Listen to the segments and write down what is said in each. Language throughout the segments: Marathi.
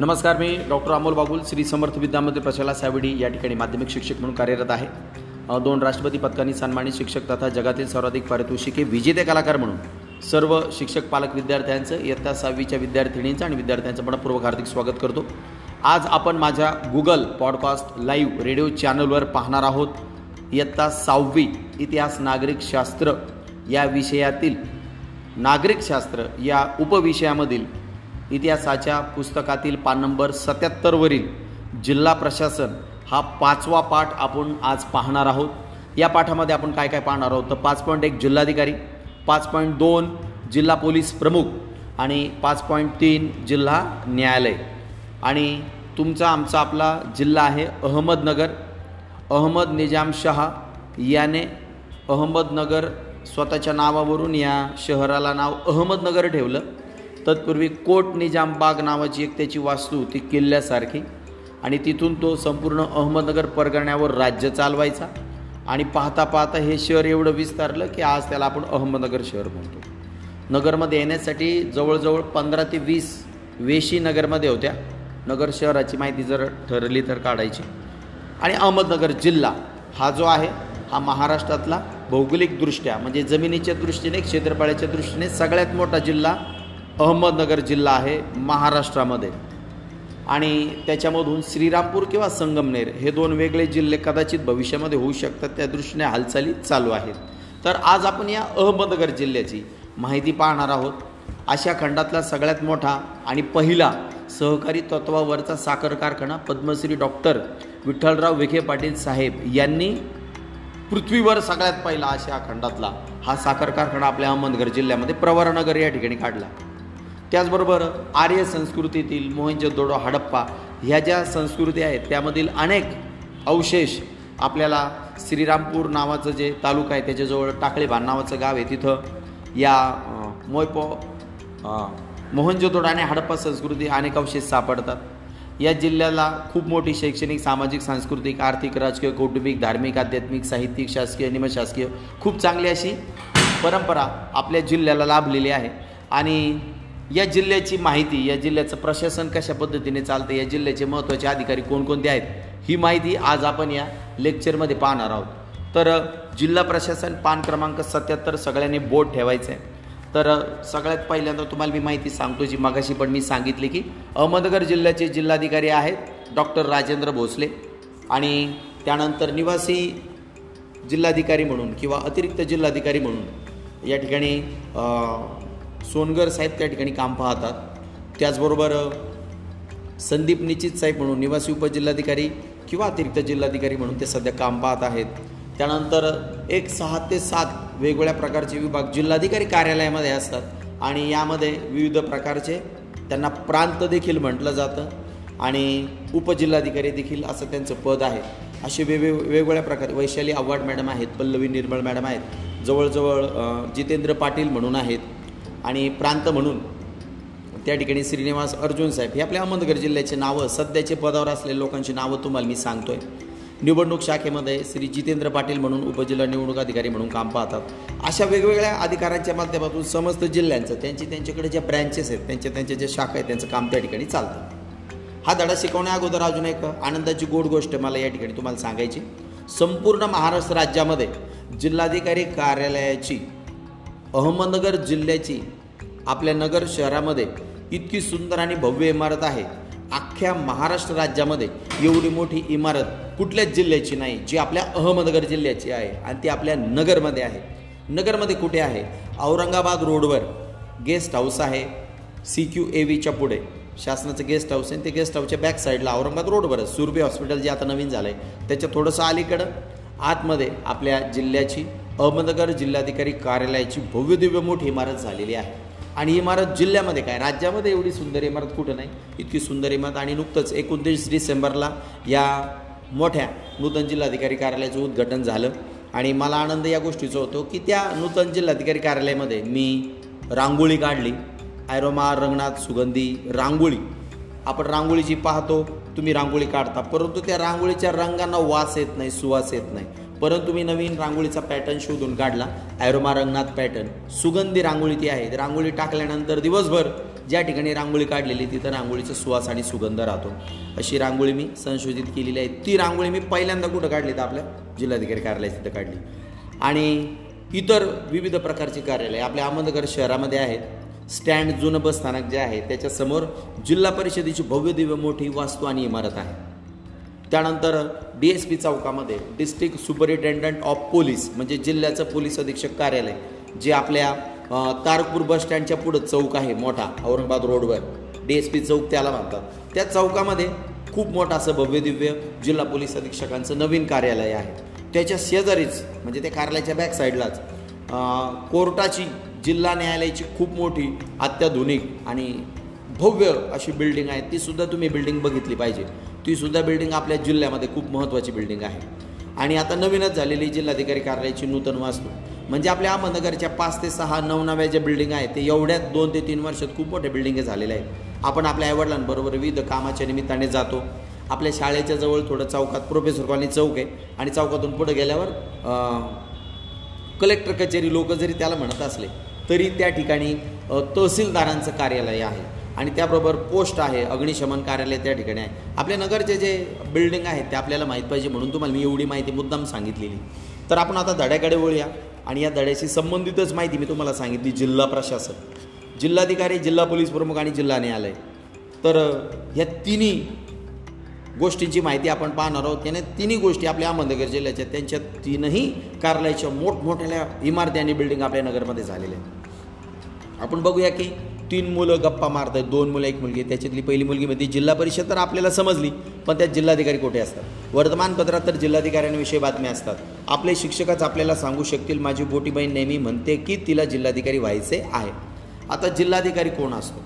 नमस्कार मी डॉक्टर अमोल बागुल श्री समर्थ विद्यामध्ये प्रशाला सावडी या ठिकाणी माध्यमिक शिक्षक म्हणून कार्यरत आहे. दोन राष्ट्रपती पदकांनी सन्मानित शिक्षक तथा जगातील सर्वाधिक पारितोषिके विजेते कलाकार म्हणून सर्व शिक्षक पालक विद्यार्थ्यांचं इयत्ता सहावीच्या विद्यार्थिनींचं आणि विद्यार्थ्यांचं मनपूर्वक हार्दिक स्वागत करतो. आज आपण माझ्या गुगल पॉडकास्ट लाईव्ह रेडिओ चॅनलवर पाहणार आहोत. इयत्ता सहावी इतिहास नागरिकशास्त्र या विषयातील नागरिकशास्त्र या उपविषयामधील इतिहासाच्या पुस्तकातील पान नंबर सत्याहत्तरवरील जिल्हा प्रशासन हा पाचवा पाठ आपण आज पाहणार आहोत. या पाठामध्ये आपण काय काय पाहणार आहोत? तर पाच पॉईंट एक जिल्हाधिकारी पाच पॉईंट दोन जिल्हा पोलीस प्रमुख आणि पाच पॉईंट तीन जिल्हा न्यायालय. आणि तुमचा आमचा आपला जिल्हा आहे अहमदनगर. अहमद निजाम शहा याने अहमदनगर स्वतःच्या नावावरून या शहराला नाव अहमदनगर ठेवलं. तत्पूर्वी कोट निजाम बाग नावाची एक त्याची वास्तू ती किल्ल्यासारखी. आणि तिथून तो संपूर्ण अहमदनगर परगण्यावर राज्य चालवायचा. आणि पाहता पाहता हे शहर एवढं विस्तारलं की आज त्याला आपण अहमदनगर शहर म्हणतो. नगरमध्ये येण्यासाठी जवळजवळ पंधरा ते वीस वेशी नगरमध्ये होत्या. नगर शहराची माहिती जर ठरली तर काढायची. आणि अहमदनगर जिल्हा हा जो आहे हा महाराष्ट्रातला भौगोलिकदृष्ट्या म्हणजे जमिनीच्या दृष्टीने क्षेत्रफळाच्या दृष्टीने सगळ्यात मोठा जिल्हा अहमदनगर जिल्हा आहे महाराष्ट्रामध्ये. आणि त्याच्यामधून श्रीरामपूर किंवा संगमनेर हे दोन वेगळे जिल्हे कदाचित भविष्यामध्ये होऊ शकतात. त्या दृष्टीने हालचाली चालू आहेत. तर आज आपण या अहमदनगर जिल्ह्याची माहिती पाहणार आहोत. अशा खंडातला सगळ्यात मोठा आणि पहिला सहकारी तत्वावरचा साखर कारखाना पद्मश्री डॉक्टर विठ्ठलराव विखे पाटील साहेब यांनी पृथ्वीवर सगळ्यात पहिला आशिया खंडातला हा साखर कारखाना आपल्या अहमदनगर जिल्ह्यामध्ये प्रवरानगर या ठिकाणी काढला. त्याचबरोबर आर्य संस्कृतीतील मोहनजोदडो हडप्पा ह्या ज्या संस्कृती आहेत त्यामधील अनेक अवशेष आपल्याला श्रीरामपूर नावाचं जे तालुका आहे त्याच्याजवळ टाकळेभान नावाचं गाव आहे तिथं या मोयपो मोहनजोदडो आणि हडप्पा संस्कृती अनेक अवशेष सापडतात. या जिल्ह्याला खूप मोठी शैक्षणिक सामाजिक सांस्कृतिक आर्थिक राजकीय कौटुंबिक धार्मिक आध्यात्मिक साहित्यिक शासकीय निमशासकीय खूप चांगली अशी परंपरा आपल्या जिल्ह्याला लाभलेली आहे. आणि या जिल्ह्याची माहिती या जिल्ह्याचं प्रशासन कशा पद्धतीने चालतं या जिल्ह्याचे महत्त्वाचे अधिकारी कोणकोणते आहेत ही माहिती आज आपण या लेक्चरमध्ये पाहणार आहोत. तर जिल्हा प्रशासन पान क्रमांक सत्याहत्तर सगळ्यांनी बोर्ड ठेवायचं आहे तर सगळ्यात पहिल्यांदा तुम्हाला मी माहिती सांगतो जी मगाशी पण मी सांगितली की अहमदनगर जिल्ह्याचे जिल्हाधिकारी आहेत डॉक्टर राजेंद्र भोसले आणि त्यानंतर निवासी जिल्हाधिकारी म्हणून किंवा अतिरिक्त जिल्हाधिकारी म्हणून या ठिकाणी सोनगर साहेब त्या ठिकाणी काम पाहतात. त्याचबरोबर संदीप निश्चित साहेब म्हणून निवासी उपजिल्हाधिकारी किंवा अतिरिक्त जिल्हाधिकारी म्हणून ते सध्या काम पाहत आहेत. त्यानंतर एक सहा ते सात वेगवेगळ्या प्रकारचे विभाग जिल्हाधिकारी कार्यालयामध्ये असतात आणि यामध्ये विविध प्रकारचे त्यांना प्रांत देखील म्हटलं जातं आणि उपजिल्हाधिकारी देखील असं त्यांचं पद आहे. असे वेगवे वेगवेगळ्या प्रकारे वैशाली आव्हाड मॅडम आहेत पल्लवी निर्मळ मॅडम आहेत जवळजवळ जितेंद्र पाटील म्हणून आहेत. आणि प्रांत म्हणून त्या ठिकाणी श्रीनिवास अर्जुन साहेब हे आपल्या अहमदनगर जिल्ह्याचे नावं सध्याचे पदावर असलेल्या लोकांची नावं तुम्हाला मी सांगतो आहे निवडणूक शाखेमध्ये श्री जितेंद्र पाटील म्हणून उपजिल्हा निवडणूक अधिकारी म्हणून काम पाहतात. अशा वेगवेगळ्या अधिकाऱ्यांच्या माध्यमातून समस्त जिल्ह्यांचं त्यांची त्यांच्याकडे ज्या ब्रँचेस आहेत त्यांच्या त्यांच्या ज्या शाखा आहेत त्यांचं काम त्या ठिकाणी चालतं. हा धडा शिकवण्या अगोदर अजून एक आनंदाची गोड गोष्ट मला या ठिकाणी तुम्हाला सांगायची. संपूर्ण महाराष्ट्र राज्यामध्ये जिल्हाधिकारी कार्यालयाची अहमदनगर जिल्ह्याची आपल्या नगर शहरामध्ये इतकी सुंदर आणि भव्य इमारत आहे. अख्ख्या महाराष्ट्र राज्यामध्ये एवढी मोठी इमारत कुठल्याच जिल्ह्याची नाही जी आपल्या अहमदनगर जिल्ह्याची आहे आणि ती आपल्या नगरमध्ये आहे. नगरमध्ये कुठे आहे? औरंगाबाद रोडवर गेस्ट हाऊस आहे. सी क्यू ए व्हीच्या पुढे. शासनाचं गेस्ट हाऊस आहे ते गेस्ट हाऊसच्या बॅक साईडला औरंगाबाद रोडवरच सुरभी हॉस्पिटल जे आता नवीन झालं आहे त्याच्या थोडंसं अलीकडं. आतमध्ये आपल्या जिल्ह्याची अहमदनगर जिल्हाधिकारी कार्यालयाची भव्य दिव्य मोठी इमारत झालेली आहे. आणि इमारत जिल्ह्यामध्ये काय? राज्यामध्ये एवढी सुंदर इमारत कुठं नाही? इतकी सुंदर इमारत आणि नुकतंच एकोणतीस डिसेंबरला या मोठ्या नूतन जिल्हाधिकारी कार्यालयाचं उद्घाटन झालं. आणि मला आनंद या गोष्टीचा होतो की त्या नूतन जिल्हाधिकारी कार्यालयामध्ये मी रांगोळी काढली. आयरोमा रंगनाथ सुगंधी रांगोळी. आपण रांगोळी जी पाहतो तुम्ही रांगोळी काढता. परंतु त्या रांगोळीच्या रंगांना वास येत नाही सुवास येत नाही. परंतु मी नवीन रांगोळीचा पॅटर्न शोधून काढला. ॲरोमा रंगनाथ पॅटर्न सुगंधी रांगोळी ती आहे. रांगोळी टाकल्यानंतर दिवसभर ज्या ठिकाणी रांगोळी काढलेली तिथं रांगोळीचा सुवास आणि सुगंध राहतो. अशी रांगोळी मी संशोधित केलेली आहे. ती रांगोळी मी पहिल्यांदा कुठं काढली तर आपल्या जिल्हाधिकारी कार्यालय तिथं काढली. आणि इतर विविध प्रकारची कार्यालय आपल्या अहमदनगर शहरामध्ये आहेत. स्टँड जुनं बस स्थानक जे आहे त्याच्यासमोर जिल्हा परिषदेची भव्य दिव्य मोठी वास्तू आणि इमारत आहे. त्यानंतर डी एस पी चौकामध्ये डिस्ट्रिक्ट सुपरिटेंडंट ऑफ पोलीस म्हणजे जिल्ह्याचं पोलीस अधीक्षक कार्यालय जे आपल्या तारपूर तारकपूर बस स्टँडच्या पुढं चौक आहे मोठा औरंगाबाद रोडवर. डी एस पी चौक त्याला म्हणतात. त्या चौकामध्ये खूप मोठं असं भव्यदिव्य जिल्हा पोलीस अधीक्षकांचं नवीन कार्यालय आहे. त्याच्या शेजारीच म्हणजे त्या कार्यालयाच्या बॅक साईडलाच कोर्टाची जिल्हा न्यायालयाची खूप मोठी अत्याधुनिक आणि भव्य अशी बिल्डिंग आहे ती सुद्धा तुम्ही बिल्डिंग बघितली पाहिजे. तीसुद्धा बिल्डिंग आपल्या जिल्ह्यामध्ये खूप महत्त्वाची बिल्डिंग आहे. आणि आता नवीनच झालेली जिल्हाधिकारी कार्यालयाची नूतन वास्तू. म्हणजे आपल्या अहमदनगरच्या पाच ते सहा नवनव्या ज्या बिल्डिंग आहेत ते एवढ्यात दोन ते तीन वर्षात खूप मोठ्या बिल्डिंग झालेल्या आहेत. आपण आपल्या आईवडिलांबरोबर विविध कामाच्या निमित्ताने जातो. आपल्या शाळेच्या जवळ थोडं चौकात प्रोफेसर कॉलनी चौक आहे. आणि चौकातून पुढे गेल्यावर कलेक्टर कचेरी लोक जरी त्याला म्हणत असले तरी त्या ठिकाणी तहसीलदारांचं कार्यालय आहे. आणि त्याबरोबर पोस्ट आहे अग्निशमन कार्यालय त्या ठिकाणी आहे. आपल्या नगरचे जे बिल्डिंग आहेत ते आपल्याला माहीत पाहिजे म्हणून तुम्हाला मी एवढी माहिती मुद्दाम सांगितलेली. तर आपण आता धड्याकडे वळूया आणि या धड्याशी संबंधितच माहिती मी तुम्हाला सांगितली जिल्हा प्रशासन. जिल्हाधिकारी जिल्हा पोलीस प्रमुख आणि जिल्हा न्यायालय. तर ह्या तिन्ही गोष्टींची माहिती आपण पाहणार आहोत. त्याने तिन्ही गोष्टी आपल्या अहमदनगर जिल्ह्याच्या त्यांच्या तीनही कार्यालयाच्या मोठमोठ्या इमारती आणि बिल्डिंग आपल्या नगरमध्ये झालेल्या आहेत. आपण बघूया की तीन मुलं गप्पा मारत आहेत दोन मुलं एक मुलगी. त्याच्यातली पहिली मुलगी म्हणजे जिल्हा परिषद तर आपल्याला समजली पण त्यात जिल्हाधिकारी कुठे असतात? वर्तमानपत्रात तर जिल्हाधिकाऱ्यांविषयी बातम्या असतात. आपले शिक्षकच आपल्याला सांगू शकतील माझी बोटीबाई बहीण नेहमी म्हणते की तिला जिल्हाधिकारी व्हायचे आहे. आता जिल्हाधिकारी कोण असतो?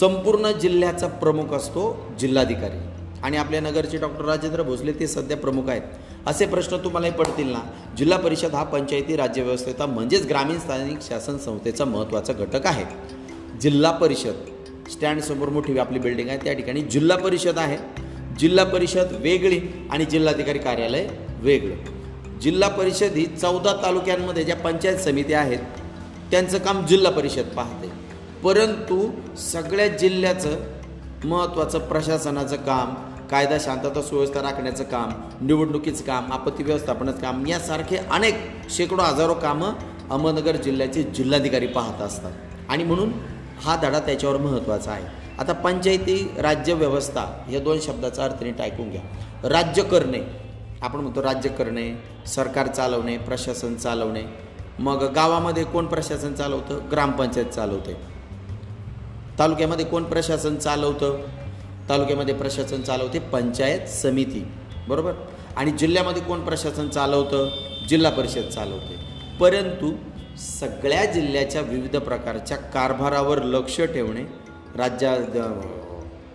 संपूर्ण जिल्ह्याचा प्रमुख असतो जिल्हाधिकारी. आणि आपल्या नगरचे डॉक्टर राजेंद्र भोसले ते सध्या प्रमुख आहेत. असे प्रश्न तुम्हालाही पडतील ना? जिल्हा परिषद हा पंचायती राज्यव्यवस्थेचा म्हणजेच ग्रामीण स्थानिक शासन संस्थेचा महत्त्वाचा घटक आहे. जिल्हा परिषद. स्टँडसमोर मोठी आपली बिल्डिंग आहे. त्या ठिकाणी जिल्हा परिषद आहे. जिल्हा परिषद वेगळी आणि जिल्हाधिकारी कार्यालय वेगळं. जिल्हा परिषद ही चौदा तालुक्यांमध्ये ज्या पंचायत समिती आहेत त्यांचं काम जिल्हा परिषद पाहते. परंतु सगळ्या जिल्ह्याचं महत्त्वाचं प्रशासनाचं काम कायदा शांतता सुव्यवस्था राखण्याचं काम निवडणुकीचं काम आपत्ती व्यवस्थापनाचं काम यासारखे अनेक शेकडो हजारो कामं अहमदनगर जिल्ह्याचे जिल्हाधिकारी पाहत असतात. आणि म्हणून हा धडा त्याच्यावर महत्त्वाचा आहे. आता पंचायती राज्य व्यवस्था या दोन शब्दाचा अर्थ नीट ऐकून घ्या. राज्य करणे आपण म्हणतो राज्य करणे सरकार चालवणे प्रशासन चालवणे. मग गावामध्ये कोण प्रशासन चालवतं? ग्रामपंचायत चालवते. तालुक्यामध्ये कोण प्रशासन चालवतं? तालुक्यामध्ये प्रशासन चालवते पंचायत समिती. बरोबर? आणि जिल्ह्यामध्ये कोण प्रशासन चालवतं? जिल्हा परिषद चालवते. परंतु सगळ्या जिल्ह्याच्या विविध प्रकारच्या कारभारावर लक्ष ठेवणे राज्या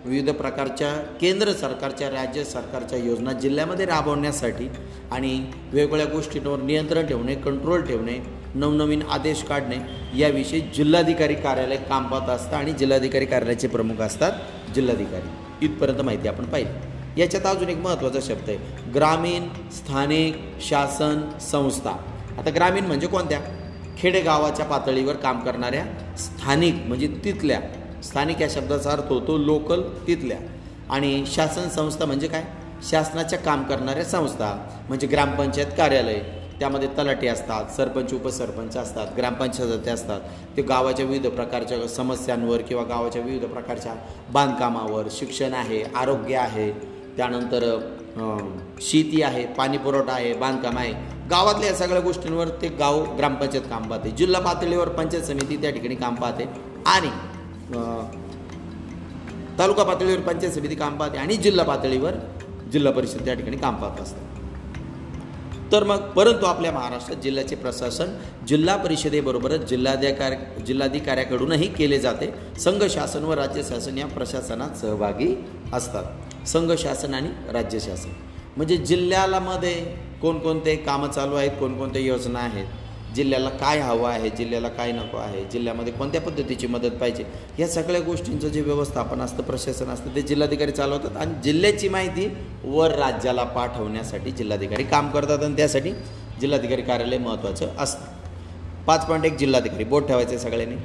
विविध प्रकारच्या केंद्र सरकारच्या राज्य सरकारच्या योजना जिल्ह्यामध्ये राबवण्यासाठी आणि वेगवेगळ्या गोष्टींवर नियंत्रण ठेवणे कंट्रोल ठेवणे नवनवीन आदेश काढणे याविषयी जिल्हाधिकारी कार्यालय काम पाहत असतं आणि जिल्हाधिकारी कार्यालयाचे प्रमुख असतात जिल्हाधिकारी. इथपर्यंत माहिती आपण पाहिली. याच्यात अजून एक महत्त्वाचा शब्द आहे. ग्रामीण स्थानिक शासन संस्था. आता ग्रामीण म्हणजे कोणत्या? खेडेगावाच्या पातळीवर काम करणाऱ्या स्थानिक म्हणजे तिथल्या स्थानिक या शब्दाचा अर्थ होतो लोकल तिथल्या. आणि शासन संस्था म्हणजे काय? शासनाच्या काम करणाऱ्या संस्था म्हणजे ग्रामपंचायत कार्यालय. त्यामध्ये तलाठी असतात सरपंच उपसरपंच असतात ग्रामपंचायती असतात. ते गावाच्या विविध प्रकारच्या समस्यांवर किंवा गावाच्या विविध प्रकारच्या बांधकामावर शिक्षण आहे आरोग्य आहे. त्यानंतर शेती आहे पाणीपुरवठा आहे बांधकाम आहे. गावातल्या या सगळ्या गोष्टींवर ते गाव ग्रामपंचायत काम पाहते. जिल्हा पातळीवर पंचायत समिती त्या ठिकाणी काम पाहते. आणि तालुका पातळीवर पंचायत समिती काम पाहते आणि जिल्हा पातळीवर जिल्हा परिषद त्या ठिकाणी काम पाहत असते तर मग परंतु आपल्या महाराष्ट्रात जिल्ह्याचे प्रशासन जिल्हा परिषदेबरोबरच जिल्हाधिकार जिल्हाधिकाऱ्याकडूनही केले जाते. संघ शासन व राज्य शासन या प्रशासनात सहभागी असतात. संघ शासन आणि राज्य शासन. म्हणजे जिल्ह्याला मध्ये कोणकोणते कामं चालू आहेत कोणकोणत्या योजना आहेत जिल्ह्याला काय हवं आहे जिल्ह्याला काय नको आहे जिल्ह्यामध्ये कोणत्या पद्धतीची मदत पाहिजे या सगळ्या गोष्टींचं जे व्यवस्थापन असतं प्रशासन असतं ते जिल्हाधिकारी चालवतात आणि जिल्ह्याची माहिती वर राज्याला पाठवण्यासाठी जिल्हाधिकारी काम करतात आणि त्यासाठी जिल्हाधिकारी कार्यालय महत्त्वाचं असतं. पाच पॉईंट एक जिल्हाधिकारी बोट ठेवायचे सगळ्यांनी.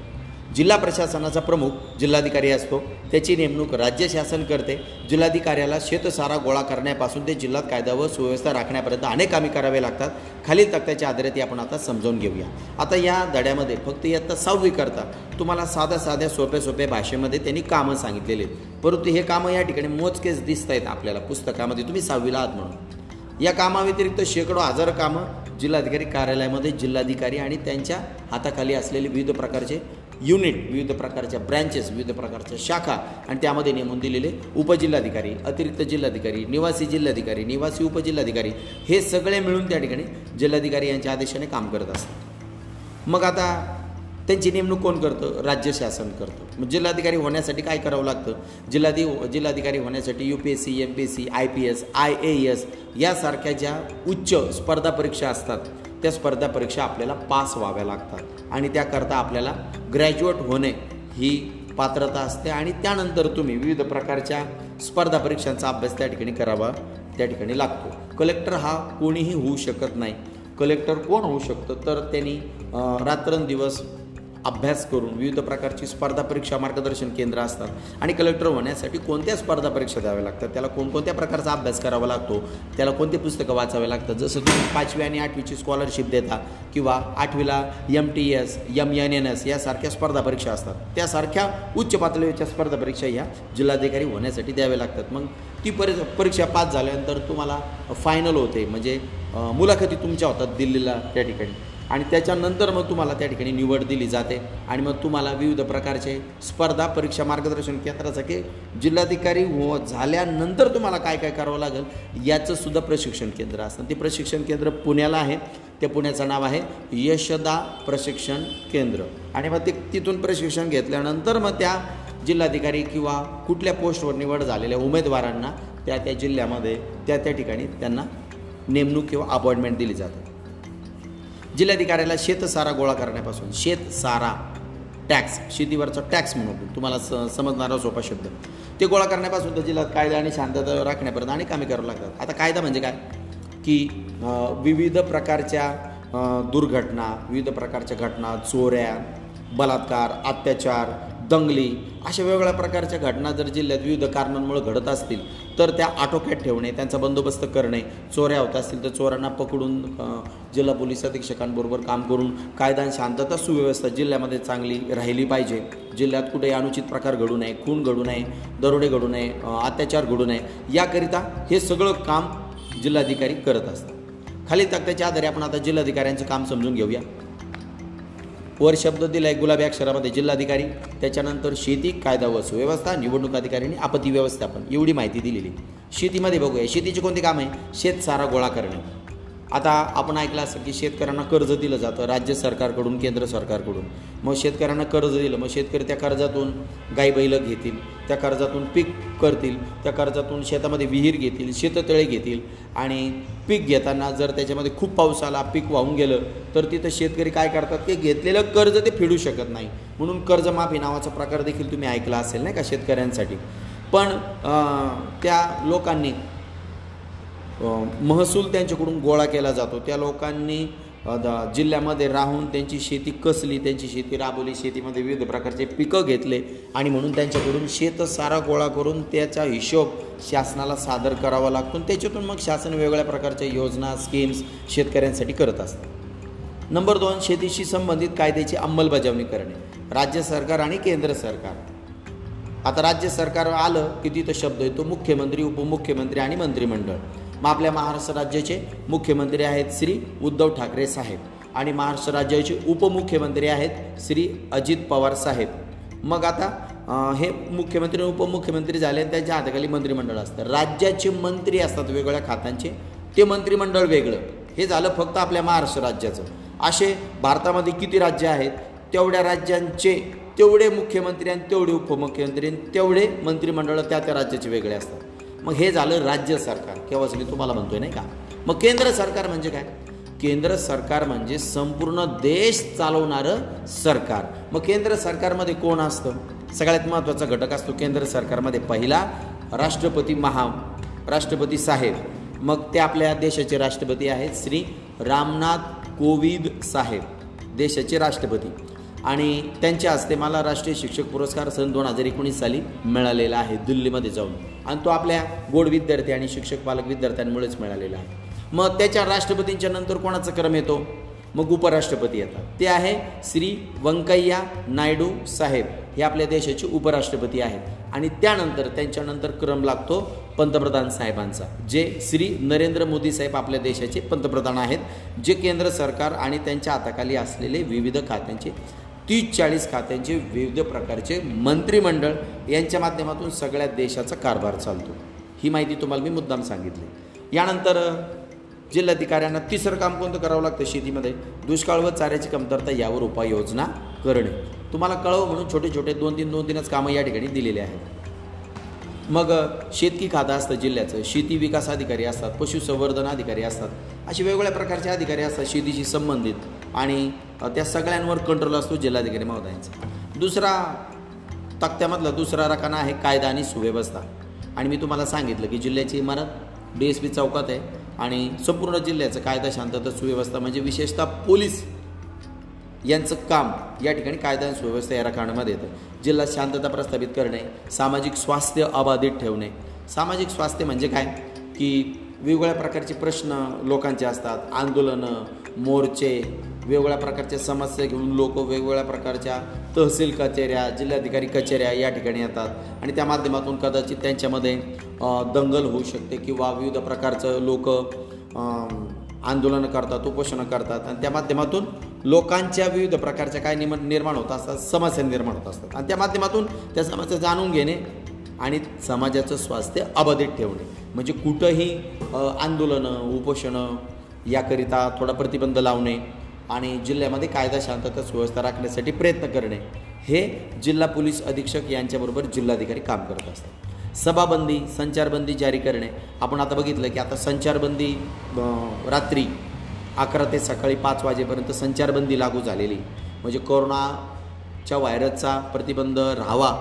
जिल्हा प्रशासनाचा प्रमुख जिल्हाधिकारी असतो. त्याची नेमणूक राज्य शासन करते. जिल्हाधिकाऱ्याला शेतसारा गोळा करण्यापासून ते जिल्ह्यात कायदा व सुव्यवस्था राखण्यापर्यंत अनेक कामे करावे लागतात. खालील तक्त्याच्या आधारे ती आपण आता समजावून घेऊया. आता या धड्यामध्ये फक्त इयत्ता सहावी करता. तुम्हाला साध्या साध्या सोप्या सोप्या भाषेमध्ये त्यांनी कामं सांगितलेली आहेत. परंतु हे कामं या ठिकाणी मोजकेच दिसत आहेत आपल्याला पुस्तकामध्ये. तुम्ही सहावीला आहात म्हणून. या कामाव्यतिरिक्त शेकडो हजार कामं जिल्हाधिकारी कार्यालयामध्ये जिल्हाधिकारी आणि त्यांच्या हाताखाली असलेले विविध प्रकारचे युनिट विविध प्रकारच्या ब्रँचेस विविध प्रकारच्या शाखा आणि त्यामध्ये नेमून दिलेले उपजिल्हाधिकारी अतिरिक्त जिल्हाधिकारी निवासी जिल्हाधिकारी निवासी उपजिल्हाधिकारी हे सगळे मिळून त्या ठिकाणी जिल्हाधिकारी यांच्या आदेशाने काम करत असतात. मग आता त्यांची नेमणूक कोण करतं? राज्य शासन करतं. मग जिल्हाधिकारी होण्यासाठी काय करावं लागतं? जिल्हाधि जिल्हाधिकारी होण्यासाठी U P S C M P S C I P S I A S यासारख्या ज्या उच्च स्पर्धा परीक्षा असतात त्या स्पर्धा परीक्षा आपल्याला पास व्हाव्या लागतात. आणि त्याकरता आपल्याला ग्रॅज्युएट होणे ही पात्रता असते. आणि त्यानंतर तुम्ही विविध प्रकारच्या स्पर्धा परीक्षांचा अभ्यास त्या ठिकाणी करावा त्या ठिकाणी लागतो. कलेक्टर हा कोणीही होऊ शकत नाही. कलेक्टर कोण होऊ शकतं? तर त्यांनी रात्रंदिवस अभ्यास करून विविध प्रकारची स्पर्धा परीक्षा मार्गदर्शन केंद्र असतात. आणि कलेक्टर होण्यासाठी कोणत्या स्पर्धा परीक्षा द्याव्या लागतात? त्याला कोणकोणत्या प्रकारचा अभ्यास करावा लागतो? त्याला कोणते पुस्तकं वाचावे लागतात? जसं तुम्ही पाचवी आणि आठवीची स्कॉलरशिप देता किंवा आठवीला M T S M N N S यासारख्या स्पर्धा परीक्षा असतात. त्यासारख्या उच्च पातळीच्या स्पर्धा परीक्षा ह्या जिल्हाधिकारी होण्यासाठी द्याव्या लागतात. मग ती परी परीक्षा पास झाल्यानंतर तुम्हाला फायनल होते. म्हणजे मुलाखती तुमच्या होतात दिल्लीला त्या ठिकाणी. आणि त्याच्यानंतर मग तुम्हाला त्या ठिकाणी निवड दिली जाते. आणि मग तुम्हाला विविध प्रकारचे स्पर्धा परीक्षा मार्गदर्शन केंद्रासाठी जिल्हाधिकारी हो झाल्यानंतर तुम्हाला काय काय करावं लागेल याचं सुद्धा प्रशिक्षण केंद्र असतं. ते प्रशिक्षण केंद्र पुण्याला आहे. त्या पुण्याचं नाव आहे यशदा प्रशिक्षण केंद्र. आणि मग ते तिथून प्रशिक्षण घेतल्यानंतर मग त्या जिल्हाधिकारी किंवा कुठल्या पोस्टवर निवड झालेल्या उमेदवारांना त्या त्या जिल्ह्यामध्ये त्या त्या ठिकाणी त्यांना नेमणूक किंवा अपॉइंटमेंट दिली जाते. जिल्हाधिकाऱ्याला शेतसारा गोळा करण्यापासून शेतसारा टॅक्स शेतीवरचा टॅक्स म्हणून. तुम्हाला स समजणारा सोपा शब्द. ते गोळा करण्यापासून तर जिल्ह्यात कायदा आणि शांतता राखण्यापर्यंत आणि कामे करावं लागतात. आता कायदा म्हणजे काय? की विविध प्रकारच्या दुर्घटना विविध प्रकारच्या घटना चोऱ्या बलात्कार अत्याचार दंगली अशा वेगवेगळ्या प्रकारच्या घटना जर जिल्ह्यात विविध कारणांमुळे घडत असतील तर त्या आटोक्यात ठेवणे त्यांचा बंदोबस्त करणे चोऱ्या होत असतील तर चोरांना पकडून जिल्हा पोलीस अधीक्षकांबरोबर काम करून कायदा आणि शांतता सुव्यवस्था जिल्ह्यामध्ये चांगली राहिली पाहिजे. जिल्ह्यात कुठेही अनुचित प्रकार घडू नये खून घडू नये दरोडे घडू नये अत्याचार घडू नये याकरिता हे सगळं काम जिल्हाधिकारी करत असतात. खाली तक्त्याच्या आधारे आपण आता जिल्हाधिकाऱ्यांचं काम समजून घेऊया. वर शब्द दिलाय गुलाबी अक्षरामध्ये जिल्हाधिकारी. त्याच्यानंतर शेती कायदा व सुव्यवस्था निवडणूक अधिकारी आणि आपत्ती व्यवस्थापन एवढी माहिती दिलेली. शेतीमध्ये बघूया. शेतीची कोणती काम आहे? शेतसारा गोळा करणे. आता आपण ऐकलं असं की शेतकऱ्यांना कर्ज दिलं जातं राज्य सरकारकडून केंद्र सरकारकडून. मग शेतकऱ्यांना कर्ज दिलं मग शेतकरी त्या कर्जातून गाई बैल घेतील त्या कर्जातून पीक करतील त्या कर्जातून शेतामध्ये विहीर घेतील शेततळे घेतील आणि पीक घेताना जर त्याच्यामध्ये खूप पाऊस आला पीक वाहून गेलं तर तिथं शेतकरी काय करतात की घेतलेलं कर्ज ते फेडू शकत नाही. म्हणून कर्जमाफी नावाचा प्रकार देखील तुम्ही ऐकला असेल नाही का शेतकऱ्यांसाठी. पण त्या लोकांनी महसूल त्यांच्याकडून गोळा केला जातो. त्या लोकांनी द- जिल्ह्यामध्ये राहून त्यांची शेती कसली त्यांची शेती राबवली शेतीमध्ये विविध प्रकारचे पिकं घेतले आणि म्हणून त्यांच्याकडून शेतसारा गोळा करून त्याचा हिशोब शासनाला सादर करावा लागतो आणि त्याच्यातून मग शासन वेगवेगळ्या प्रकारच्या योजना स्कीम्स शेतकऱ्यांसाठी करत असतं. नंबर दोन शेतीशी संबंधित कायद्याची अंमलबजावणी करणे. राज्य सरकार आणि केंद्र सरकार. आता राज्य सरकार आलं की तिथं शब्द येतो मुख्यमंत्री उपमुख्यमंत्री आणि मंत्रिमंडळ. मग आपल्या महाराष्ट्र राज्याचे मुख्यमंत्री आहेत श्री उद्धव ठाकरे साहेब आणि महाराष्ट्र राज्याचे उपमुख्यमंत्री आहेत श्री अजित पवार साहेब. मग आता हे मुख्यमंत्री आणि उपमुख्यमंत्री झाले आणि त्यांच्या हाताखाली मंत्रिमंडळ असतं. राज्याचे मंत्री असतात वेगवेगळ्या खात्यांचे ते मंत्रिमंडळ वेगळं. हे झालं फक्त आपल्या महाराष्ट्र राज्याचं. असे भारतामध्ये किती राज्य आहेत? तेवढ्या राज्यांचे तेवढे मुख्यमंत्री आणि तेवढे उपमुख्यमंत्री आणि तेवढे मंत्रिमंडळ त्या त्या राज्याचे वेगळे असतात. मग हे झालं राज्य सरकार. केव्हाच मी तुम्हाला म्हणतोय नाही का? मग केंद्र सरकार म्हणजे काय? केंद्र सरकार म्हणजे संपूर्ण देश चालवणारं सरकार. मग केंद्र सरकारमध्ये कोण असतं? सगळ्यात महत्त्वाचा घटक असतो केंद्र सरकारमध्ये पहिला राष्ट्रपती महा राष्ट्रपती साहेब. मग ते आपल्या देशाचे राष्ट्रपती आहेत श्री रामनाथ कोविंद साहेब देशाचे राष्ट्रपती. आणि त्यांच्या हस्ते मला राष्ट्रीय शिक्षक पुरस्कार सन दोन हजार एकोणीस साली मिळालेला आहे दिल्लीमध्ये जाऊन. आणि तो आपल्या गोड विद्यार्थी आणि शिक्षक पालक विद्यार्थ्यांमुळेच मिळालेला आहे. मग त्याच्या राष्ट्रपतींच्या नंतर कोणाचा क्रम येतो? मग उपराष्ट्रपती येतात. ते आहे श्री व्यंकय्या नायडू साहेब. हे आपल्या देशाचे उपराष्ट्रपती आहेत. आणि त्यानंतर त्यांच्यानंतर क्रम लागतो पंतप्रधान साहेबांचा जे श्री नरेंद्र मोदी साहेब आपल्या देशाचे पंतप्रधान आहेत जे केंद्र सरकार आणि त्यांच्या हाताखाली असलेले विविध खात्यांचे तीस चाळीस खात्यांचे विविध प्रकारचे मंत्रिमंडळ यांच्या माध्यमातून सगळ्या देशाचा कारभार चालतो. ही माहिती तुम्हाला मी मुद्दाम सांगितली. यानंतर जिल्हाधिकाऱ्यांना तिसरं काम कोणतं करावं लागतं शेतीमध्ये? दुष्काळ व चाऱ्याची कमतरता यावर उपाययोजना करणे. तुम्हाला कळवं म्हणून छोटे छोटे दोन तीन दोन तीनच कामं या ठिकाणी दिलेले आहेत. मग शेतकी खातं असतं जिल्ह्याचं. शेती विकास अधिकारी असतात पशुसंवर्धन अधिकारी असतात. असे वेगवेगळ्या प्रकारचे अधिकारी असतात शेतीशी संबंधित. आणि त्या सगळ्यांवर कंट्रोल असतो जिल्हाधिकारी महोदयांचा. दुसरा तक्त्यामधला दुसरा रकाना आहे कायदा आणि सुव्यवस्था. आणि मी तुम्हाला सांगितलं की जिल्ह्याची इमारत डी एस पी चौकात आहे आणि संपूर्ण जिल्ह्याचं कायदा शांतता सुव्यवस्था म्हणजे विशेषतः पोलीस यांचं काम या ठिकाणी कायदा आणि सुव्यवस्था या रकाणामध्ये येतं. जिल्हा शांतता प्रस्थापित करणे सामाजिक स्वास्थ्य अबाधित ठेवणे. सामाजिक स्वास्थ्य म्हणजे काय? की वेगवेगळ्या प्रकारचे प्रश्न लोकांचे असतात. आंदोलनं मोर्चे वेगवेगळ्या प्रकारच्या समस्या घेऊन लोक वेगवेगळ्या प्रकारच्या तहसील कचेऱ्या जिल्हाधिकारी कचेऱ्या या ठिकाणी येतात. आणि त्या माध्यमातून कदाचित त्यांच्यामध्ये दंगल होऊ शकते किंवा विविध प्रकारचं लोक आंदोलनं करतात उपोषणं करतात. आणि त्या माध्यमातून लोकांच्या विविध प्रकारच्या काय निम निर्माण होत असतात समस्या निर्माण होत असतात. आणि त्या माध्यमातून त्या समस्या जाणून घेणे आणि समाजाचं स्वास्थ्य अबाधित ठेवणे. म्हणजे कुठंही आंदोलनं उपोषणं याकरिता थोडा प्रतिबंध लावणे आणि जिल्ह्यामध्ये कायदा शांतता सुव्यवस्था राखण्यासाठी प्रयत्न करणे हे जिल्हा पोलीस अधीक्षक यांच्याबरोबर जिल्हाधिकारी काम करत असतात. सभाबंदी संचारबंदी जारी करणे. आपण आता बघितलं की आता संचारबंदी रात्री अकरा ते सकाळी पाच वाजेपर्यंत संचारबंदी लागू झालेली. म्हणजे कोरोनाच्या व्हायरसचा प्रतिबंध राहावा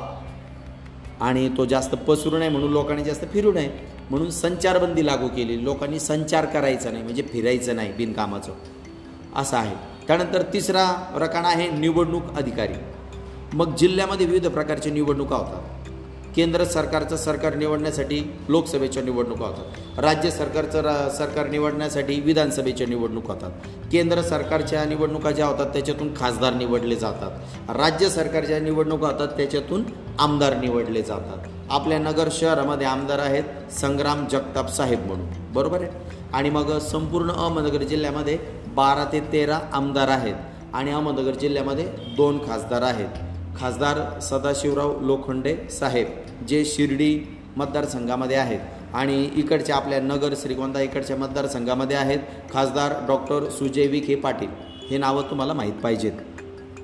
आणि तो जास्त पसरू नये म्हणून लोकांनी जास्त फिरू नये म्हणून संचारबंदी लागू केली. लोकांनी संचार करायचा नाही म्हणजे फिरायचं नाही बिनकामाचं. असं आहे. त्यानंतर तिसरा रकाना आहे निवडणूक अधिकारी. मग जिल्ह्यामध्ये विविध प्रकारच्या निवडणुका होतात. केंद्र सरकारचं सरकार निवडण्यासाठी लोकसभेच्या निवडणुका होतात. राज्य सरकारचं रा सरकार निवडण्यासाठी विधानसभेच्या निवडणुका होतात. केंद्र सरकारच्या निवडणुका ज्या होतात त्याच्यातून खासदार निवडले जातात. राज्य सरकारच्या निवडणुका होतात त्याच्यातून आमदार निवडले जातात. आपल्या नगर शहरामध्ये आमदार आहेत संग्राम जगताप साहेब म्हणून. बरोबर आहे? आणि मग संपूर्ण अहमदनगर जिल्ह्यामध्ये बारा ते तेरा आमदार आहेत आणि अहमदनगर जिल्ह्यामध्ये दोन खासदार आहेत. खासदार सदाशिवराव लोखंडे साहेब जे शिर्डी मतदारसंघामध्ये आहेत. आणि इकडच्या आपल्या नगर श्रीगोंदा इकडच्या मतदारसंघामध्ये आहेत खासदार डॉक्टर सुजय विखे पाटील. हे नावं तुम्हाला माहीत पाहिजेत.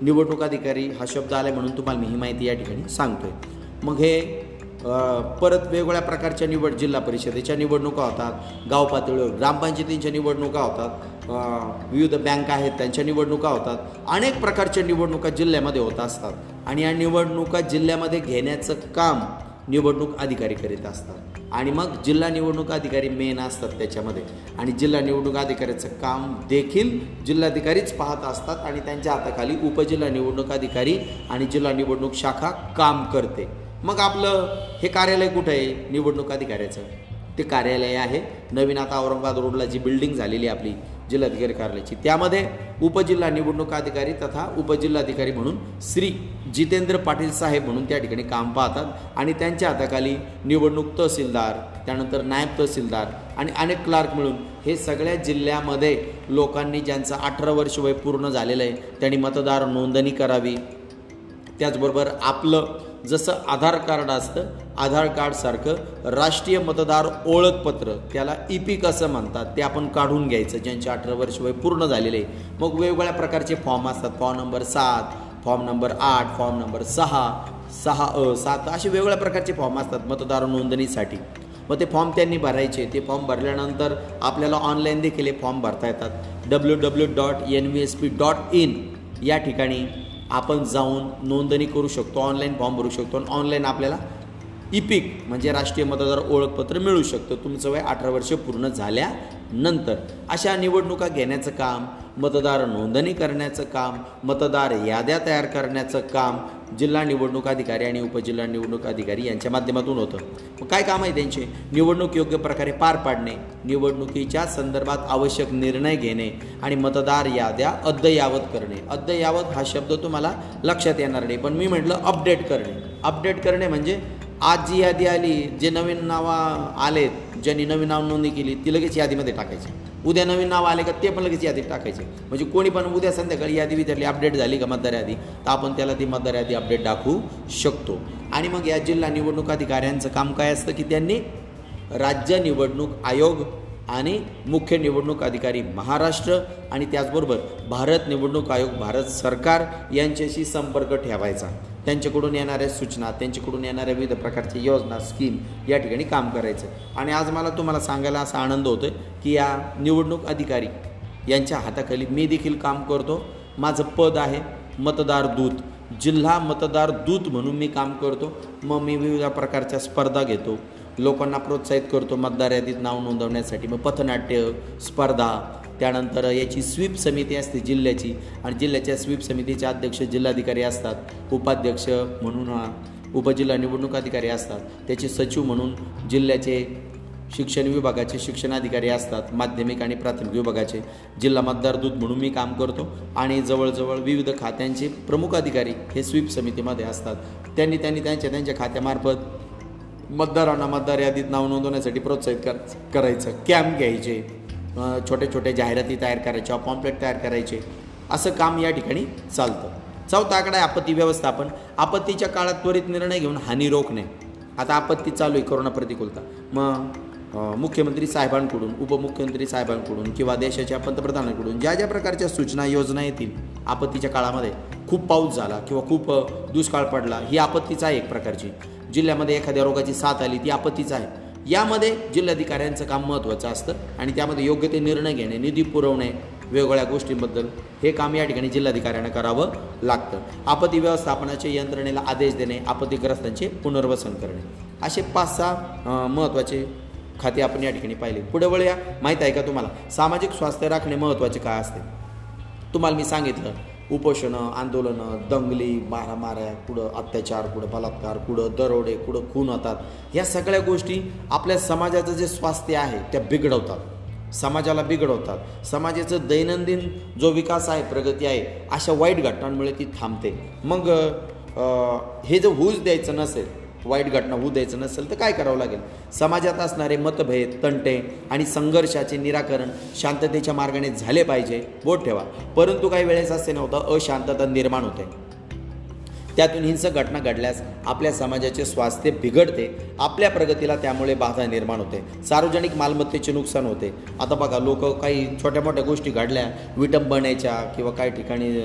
निवडणूक अधिकारी हा शब्द आला म्हणून तुम्हाला मी ही माहिती या ठिकाणी सांगतोय. मग हे परत वेगवेगळ्या प्रकारच्या निवड जिल्हा परिषदेच्या निवडणुका होतात गाव पातळीवर ग्रामपंचायतींच्या निवडणुका होतात विविध बँक आहेत त्यांच्या निवडणुका होतात. अनेक प्रकारच्या निवडणुका जिल्ह्यामध्ये होत असतात. आणि या निवडणुका जिल्ह्यामध्ये घेण्याचं काम निवडणूक अधिकारी करीत असतात. आणि मग जिल्हा निवडणूक अधिकारी मेन असतात त्याच्यामध्ये. आणि जिल्हा निवडणूक अधिकाऱ्याचं काम देखील जिल्हाधिकारीच पाहत असतात आणि त्यांच्या हाताखाली उपजिल्हा निवडणूक अधिकारी आणि जिल्हा निवडणूक शाखा काम करते. मग आपलं हे कार्यालय कुठं आहे? निवडणूक अधिकाऱ्याचं. ते कार्यालय आहे. नवीन आता औरंगाबाद रोडला जी बिल्डिंग झालेली आहे आपली जिल्हाधिकारी कार्यालयाची त्यामध्ये उपजिल्हा निवडणूक अधिकारी तथा उपजिल्हाधिकारी म्हणून श्री जितेंद्र पाटील साहेब म्हणून त्या ठिकाणी काम पाहतात आणि त्यांच्या हाताखाली निवडणूक तहसीलदार त्यानंतर नायब तहसीलदार आणि अनेक क्लार्क मिळून हे सगळ्या जिल्ह्यामध्ये लोकांनी ज्यांचं अठरा वर्ष वय पूर्ण झालेलं आहे त्यांनी मतदार नोंदणी करावी. त्याचबरोबर आपलं जसं आधार कार्ड असतं आधार कार्डसारखं राष्ट्रीय मतदार ओळखपत्र त्याला ई असं म्हणतात ते आपण काढून घ्यायचं ज्यांचे अठरा वर्ष वय पूर्ण झालेले आहे. मग वेगवेगळ्या प्रकारचे फॉर्म असतात. फॉर्म नंबर सात फॉर्म नंबर आठ फॉर्म नंबर सहा सहा अ सात असे वेगवेगळ्या प्रकारचे फॉर्म असतात मतदार नोंदणीसाठी. मग ते फॉर्म त्यांनी भरायचे. ते फॉर्म भरल्यानंतर आपल्याला ऑनलाईन देखील हे फॉर्म भरता येतात. W W dot N V S P dot in या ठिकाणी आपण जाऊन नोंदणी करू शकतो ऑनलाईन फॉर्म भरू शकतो आणि ऑनलाईन आपल्याला इपिक म्हणजे राष्ट्रीय मतदार ओळखपत्र मिळू शकतं. तुमचं वय अठरा वर्ष पूर्ण झाल्यानंतर. अशा निवडणुका घेण्याचं काम मतदार नोंदणी करण्याचं काम मतदार याद्या तयार करण्याचं काम जिल्हा निवडणूक अधिकारी आणि उपजिल्हा निवडणूक अधिकारी यांच्या माध्यमातून होतं. मग काय काम आहे त्यांचे? निवडणूक योग्य प्रकारे पार पाडणे निवडणुकीच्या संदर्भात आवश्यक निर्णय घेणे आणि मतदार याद्या अद्ययावत करणे. अद्ययावत हा शब्द तुम्हाला लक्षात येणार नाही पण मी म्हटलं अपडेट करणे. अपडेट करणे म्हणजे आज जी यादी आली जे नवीन नावं आलेत ज्यांनी नवीन नाव नोंदणी केली ती लगेच यादीमध्ये टाकायची. उद्या नवीन नाव आले का ते पण लगेच यादीत टाकायचे. म्हणजे कोणी पण उद्या संध्याकाळी यादी विचारली अपडेट झाली का मतदार यादी? तर आपण त्याला ती मतदार यादी अपडेट दाखवू शकतो. आणि मग या जिल्हा निवडणूक अधिकाऱ्यांचं काम काय असतं की त्यांनी राज्य निवडणूक आयोग आणि मुख्य निवडणूक अधिकारी महाराष्ट्र आणि त्याचबरोबर भारत निवडणूक आयोग भारत सरकार यांच्याशी संपर्क ठेवायचा. त्यांच्याकडून येणाऱ्या सूचना त्यांच्याकडून येणाऱ्या विविध प्रकारच्या योजना स्कीम या ठिकाणी काम करायचं. आणि आज मला तुम्हाला सांगायला असा आनंद होतो की या निवडणूक अधिकारी यांच्या हाताखाली मी देखील काम करतो. माझं पद आहे मतदार दूत. जिल्हा मतदार दूत म्हणून मी काम करतो. मग मी विविध प्रकारच्या स्पर्धा घेतो. लोकांना प्रोत्साहित करतो. मतदार यादीत नाव नोंदवण्यासाठी. मग पथनाट्य स्पर्धा त्यानंतर याची स्वीप समिती असते जिल्ह्याची आणि जिल्ह्याच्या स्वीप समितीचे अध्यक्ष जिल्हाधिकारी असतात उपाध्यक्ष म्हणून उपजिल्हा निवडणूक अधिकारी असतात त्याचे सचिव म्हणून जिल्ह्याचे शिक्षण विभागाचे शिक्षणाधिकारी असतात माध्यमिक आणि प्राथमिक विभागाचे जिल्हा मतदार दूत म्हणून मी काम करतो आणि जवळजवळ विविध खात्यांचे प्रमुख अधिकारी हे स्वीप समितीमध्ये असतात. त्यांनी त्यांनी त्यांच्या त्यांच्या खात्यामार्फत मतदारांना मतदार यादीत नाव नोंदवण्यासाठी प्रोत्साहित कर करायचं कॅम्प घ्यायचे. छोटे छोटे जाहिराती तयार करायच्या पॉम्पलेट तयार करायचे. असं काम या ठिकाणी चालतं. चौथा आकडा आहे आपत्ती व्यवस्थापन. आपत्तीच्या काळात त्वरित निर्णय घेऊन हानी रोखणे. आता आपत्ती चालू आहे कोरोना प्रतिकूलता. मग मुख्यमंत्री साहेबांकडून उपमुख्यमंत्री साहेबांकडून किंवा देशाच्या पंतप्रधानांकडून ज्या ज्या प्रकारच्या सूचना योजना येतील आपत्तीच्या काळामध्ये खूप पाऊस झाला किंवा खूप दुष्काळ पडला ही आपत्तीच आहे एक प्रकारची. जिल्ह्यामध्ये एखाद्या रोगाची साथ आली ती आपत्तीच आहे. यामध्ये जिल्हाधिकाऱ्यांचं काम महत्त्वाचं असतं आणि त्यामध्ये योग्य ते निर्णय घेणे निधी पुरवणे वेगवेगळ्या गोष्टींबद्दल हे काम या ठिकाणी जिल्हाधिकाऱ्यांना करावं लागतं. आपत्ती व्यवस्थापनाच्या यंत्रणेला आदेश देणे आपत्तीग्रस्तांचे पुनर्वसन करणे. असे पाच सहा महत्त्वाचे खाते आपण या ठिकाणी पाहिले. पुढे वळूया. माहीत आहे का तुम्हाला? सामाजिक स्वास्थ्य राखणे महत्त्वाचे काय असते? तुम्हाला मी सांगितलं उपोषणं आंदोलनं दंगली मारामाऱ्या कुठं अत्याचार कुठं बलात्कार कुठं दरोडे कुठं खून होतात या सगळ्या गोष्टी आपल्या समाजाचं जे स्वास्थ्य आहे त्या बिघडवतात. समाजाला बिघडवतात. समाजाचं दैनंदिन जो विकास आहे प्रगती आहे अशा वाईट घटनांमुळे ती थांबते. मग हे जर होऊच द्यायचं नसेल वाईट घटना होऊ द्यायचं नसेल तर काय करावं लागेल? समाजात असणारे मतभेद तंटे आणि संघर्षाचे निराकरण शांततेच्या मार्गाने झाले पाहिजे बोट ठेवा. परंतु काही वेळेस असे नव्हतं अशांतता निर्माण होते. त्यातून हिंसक घटना घडल्यास आपल्या समाजाचे स्वास्थ्य बिघडते आपल्या प्रगतीला त्यामुळे बाधा निर्माण होते. सार्वजनिक मालमत्तेचे नुकसान होते. आता बघा लोक काही छोट्या मोठ्या गोष्टी घडल्या. विटंबण्याच्या किंवा काही ठिकाणी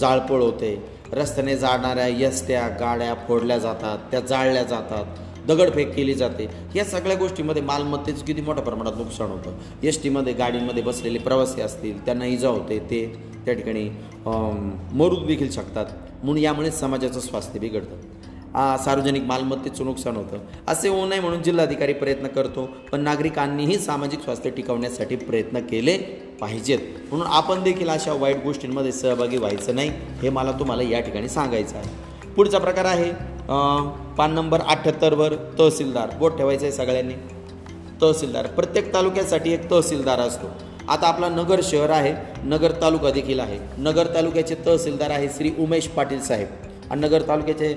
जाळपोळ होते. रस्त्याने जाणाऱ्या यस्त्या गाड्या फोडल्या जातात त्या जाळल्या जातात दगडफेक केली जाते. या सगळ्या गोष्टीमध्ये मालमत्तेचं किती मोठ्या प्रमाणात नुकसान होतं. एस टीमध्ये गाडीमध्ये बसलेले प्रवासी असतील त्यांना इजा होते ते त्या ठिकाणी मरूद मरू देखील शकतात. म्हणून यामुळे समाजाचं स्वास्थ्य बिघडतं. सार्वजनिक मालमत्तेचं नुकसान होतं. असे होऊ नये म्हणून जिल्हाधिकारी प्रयत्न करतो पण नागरिकांनीही सामाजिक स्वास्थ्य टिकवण्यासाठी प्रयत्न केले पाहिजेत. म्हणून आपण देखील अशा वाईट गोष्टींमध्ये सहभागी व्हायचं नाही हे मला तुम्हाला या ठिकाणी सांगायचं आहे. पुढचा प्रकार आहे पान नंबर अठ्ठ्याहत्तरवर तहसीलदार. बोट ठेवायचं आहे सगळ्यांनी. तहसीलदार. प्रत्येक तालुक्यासाठी एक तहसीलदार असतो. आता आपला नगर शहर आहे नगर तालुका देखील आहे. नगर तालुक्याचे तहसीलदार आहे श्री उमेश पाटील साहेब. आणि तालुक्याचे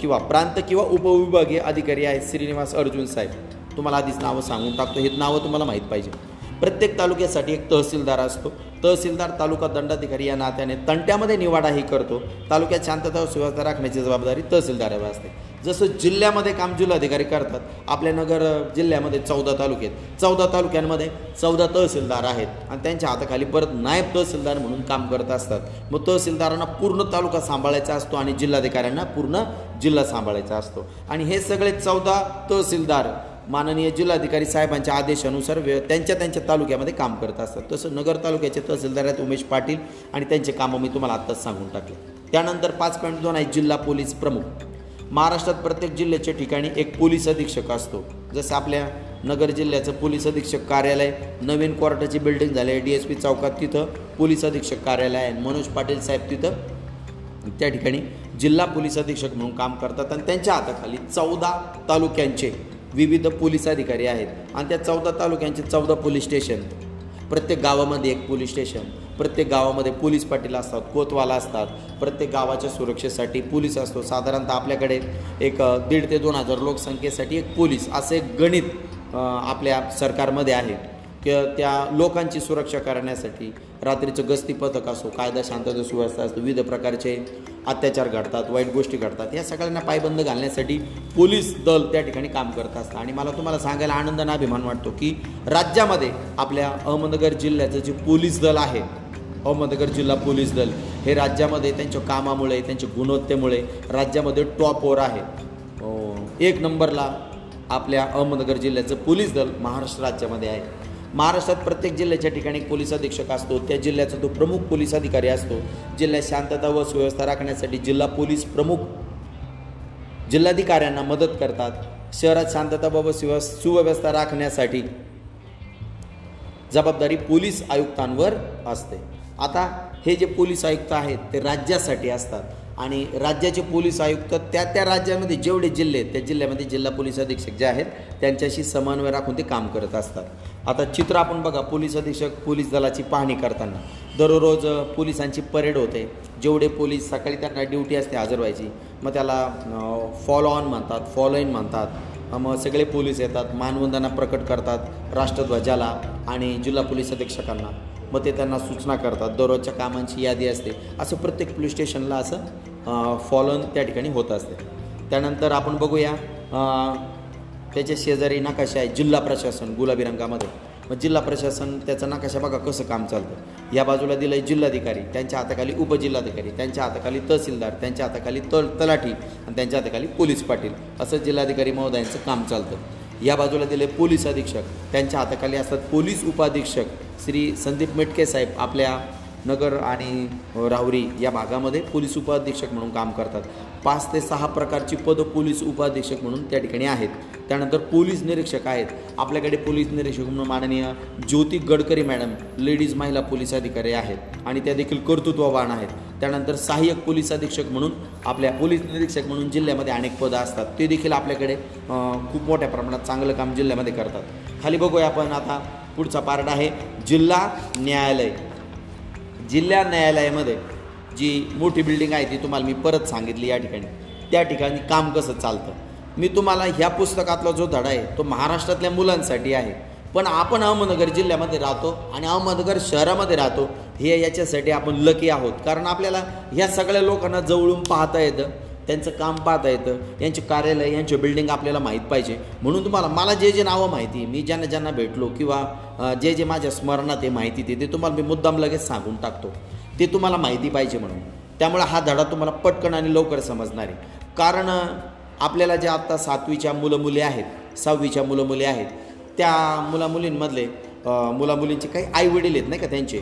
किंवा प्रांत किंवा उपविभागीय अधिकारी आहेत श्रीनिवास अर्जुन साहेब. तुम्हाला आधीच नावं सांगून टाकतो. हे नावं तुम्हाला माहीत पाहिजे. प्रत्येक तालुक्यासाठी एक तहसीलदार असतो. तहसीलदार तालुका दंडाधिकारी या नात्याने तंट्यामध्ये निवाडाही करतो. तालुक्यात शांतता व सुव्यवस्था राखण्याची जबाबदारी तहसीलदारावर असते. जसं जिल्ह्यामध्ये काम जिल्हाधिकारी करतात आपल्या नगर जिल्ह्यामध्ये चौदा तालुके आहेत. चौदा तालुक्यांमध्ये चौदा तहसीलदार आहेत आणि त्यांच्या हाताखाली परत नायब तहसीलदार म्हणून काम करत असतात. मग तहसीलदारांना पूर्ण तालुका सांभाळायचा असतो आणि जिल्हाधिकाऱ्यांना पूर्ण जिल्हा सांभाळायचा असतो. आणि हे सगळे चौदा तहसीलदार माननीय जिल्हाधिकारी साहेबांच्या आदेशानुसार व्य त्यांच्या त्यांच्या तालुक्यामध्ये काम करत असतात. तसं नगर तालुक्याचे तहसीलदार आहेत उमेश पाटील आणि त्यांचे कामं मी तुम्हाला आत्ताच सांगून टाकले. त्यानंतर पाच पॉईंट दोन आहे जिल्हा पोलीस प्रमुख. महाराष्ट्रात प्रत्येक जिल्ह्याच्या ठिकाणी एक पोलीस अधीक्षक असतो. जसं आपल्या नगर जिल्ह्याचं पोलीस अधीक्षक कार्यालय नवीन क्वार्टरची बिल्डिंग झाली आहे डी एस पी चौकात तिथं पोलीस अधीक्षक कार्यालय आहे मनोज पाटील साहेब तिथं त्या ठिकाणी जिल्हा पोलीस अधीक्षक म्हणून काम करतात. आणि त्यांच्या हाताखाली चौदा तालुक्यांचे विविध पोलीस अधिकारी आहेत. आणि त्या चौदा तालुक्यांचे चौदा पोलीस स्टेशन. प्रत्येक गावामध्ये एक पोलीस स्टेशन. प्रत्येक गावामध्ये पोलीस पाटील असतात कोतवाला असतात. प्रत्येक गावाच्या सुरक्षेसाठी पोलीस असतो. साधारणतः आपल्याकडे एक दीड ते दोन हजार लोकसंख्येसाठी एक पोलीस असं एक गणित आपल्या सरकारमध्ये आहे. की त्या लोकांची सुरक्षा करण्यासाठी रात्रीचं गस्ती पथक असो कायदा शांतता सुव्यवस्था असतो विविध प्रकारचे अत्याचार घडतात वाईट गोष्टी घडतात या सगळ्यांना पायबंद घालण्यासाठी पोलीस दल त्या ठिकाणी काम करत असतं आणि मला तुम्हाला सांगायला आनंद आणि अभिमान वाटतो की राज्यामध्ये आपल्या अहमदनगर जिल्ह्याचं जे पोलीस दल आहे अहमदनगर जिल्हा पोलीस दल हे राज्यामध्ये त्यांच्या कामामुळे त्यांच्या गुणवत्तेमुळे राज्यामध्ये टॉपवर आहे. एक नंबरला आपल्या अहमदनगर जिल्ह्याचं पोलीस दल महाराष्ट्र राज्यामध्ये आहे. महाराष्ट्रात प्रत्येक जिल्ह्याच्या ठिकाणी पोलीस अधीक्षक असतो. त्या जिल्ह्याचा तो प्रमुख पोलीस अधिकारी असतो. जिल्ह्यात शांतता व सुव्यवस्था राखण्यासाठी जिल्हा पोलीस प्रमुख जिल्हाधिकाऱ्यांना मदत करतात. शहरात शांतता व सुव्यव- सुव्यवस्था राखण्यासाठी जबाबदारी पोलीस आयुक्तांवर असते. आता हे जे पोलीस आयुक्त आहेत ते राज्यासाठी असतात. आणि राज्याचे पोलीस आयुक्त त्या त्या राज्यामध्ये जेवढे जिल्हे आहेत त्या जिल्ह्यामध्ये जिल्हा पोलीस अधीक्षक जे आहेत त्यांच्याशी समन्वय राखून ते काम करत असतात. आता चित्र आपण बघा पोलीस अधीक्षक पोलीस दलाची पाहणी करताना. दररोज पोलिसांची परेड होते. जेवढे पोलीस सकाळी त्यांना ड्युटी असते हजर व्हायची मग त्याला फॉलो ऑन म्हणतात फॉलो इन म्हणतात. मग सगळे पोलीस येतात मानवंदना प्रकट करतात राष्ट्रध्वजाला आणि जिल्हा पोलीस अधीक्षकांना. मग ते त्यांना सूचना करतात. दररोजच्या कामांची यादी असते. असं प्रत्येक पोलीस स्टेशनला असं फॉलोन त्या ठिकाणी होत असते. त्यानंतर आपण बघूया त्याच्या शेजारी नकाशा आहे जिल्हा प्रशासन गुलाबी रंगामध्ये. मग जिल्हा प्रशासन त्याचा नकाशा बघा कसं काम चालतं. या बाजूला दिलं आहे जिल्हाधिकारी त्यांच्या हाताखाली उपजिल्हाधिकारी त्यांच्या हाताखाली तहसीलदार त्यांच्या हाताखाली तल तलाठी आणि त्यांच्या हाताखाली पोलीस पाटील. असं जिल्हाधिकारी महोदयांचं काम चालतं. या बाजूला दिले पोलीस अधीक्षक त्यांच्या हाताखाली असतात पोलीस उपाधीक्षक श्री संदीप मेटके साहेब आपल्या नगर आणि राहुरी या भागामध्ये पोलीस उपाधीक्षक म्हणून काम करतात. पाच ते सहा प्रकारची पदं पोलीस उपाधीक्षक म्हणून त्या ठिकाणी आहेत. त्यानंतर पोलीस निरीक्षक आहेत. आपल्याकडे पोलीस निरीक्षक म्हणून माननीय ज्योती गडकरी मॅडम लेडीज महिला पोलीस अधिकारी आहेत आणि त्या देखील कर्तृत्ववान आहेत. त्यानंतर सहाय्यक पोलीस अधीक्षक म्हणून आपल्या पोलीस निरीक्षक म्हणून जिल्ह्यामध्ये अनेक पदं असतात. ते देखील आपल्याकडे खूप मोठ्या प्रमाणात चांगलं काम जिल्ह्यामध्ये करतात. खाली बघूया आपण आता पुढचा पार्ट आहे जिल्हा न्यायालय. जिल्हा न्यायालयामध्ये जी मोठी बिल्डिंग आहे ती तुम्हाला मी परत सांगितली या ठिकाणी. त्या ठिकाणी काम कसं चालतं? मी तुम्हाला ह्या पुस्तकातला जो धडा आहे तो महाराष्ट्रातल्या मुलांसाठी आहे. पण आपण अहमदनगर जिल्ह्यामध्ये राहतो आणि अहमदनगर शहरामध्ये राहतो हे याच्यासाठी आपण लकी आहोत. कारण आपल्याला ह्या सगळ्या लोकांना जवळून पाहता येतं त्यांचं काम पाहता येतं यांचे कार्यालय यांचे बिल्डिंग आपल्याला माहीत पाहिजे. म्हणून तुम्हाला मला जे जे नावं माहिती मी ज्यांना ज्यांना भेटलो किंवा जे जे माझ्या स्मरणात आहे माहिती ते ते तुम्हाला मी मुद्दाम लगेच सांगून टाकतो. ते तुम्हाला माहिती पाहिजे म्हणून. त्यामुळे हा धडा तुम्हाला पटकन आणि लवकर समजणार आहे. कारण आपल्याला जे आत्ता सातवीच्या मुलं मुली आहेत सहावीच्या मुलं मुली आहेत त्या मुलामुलींमधले मुलामुलींचे काही आई वडील आहेत नाही का त्यांचे?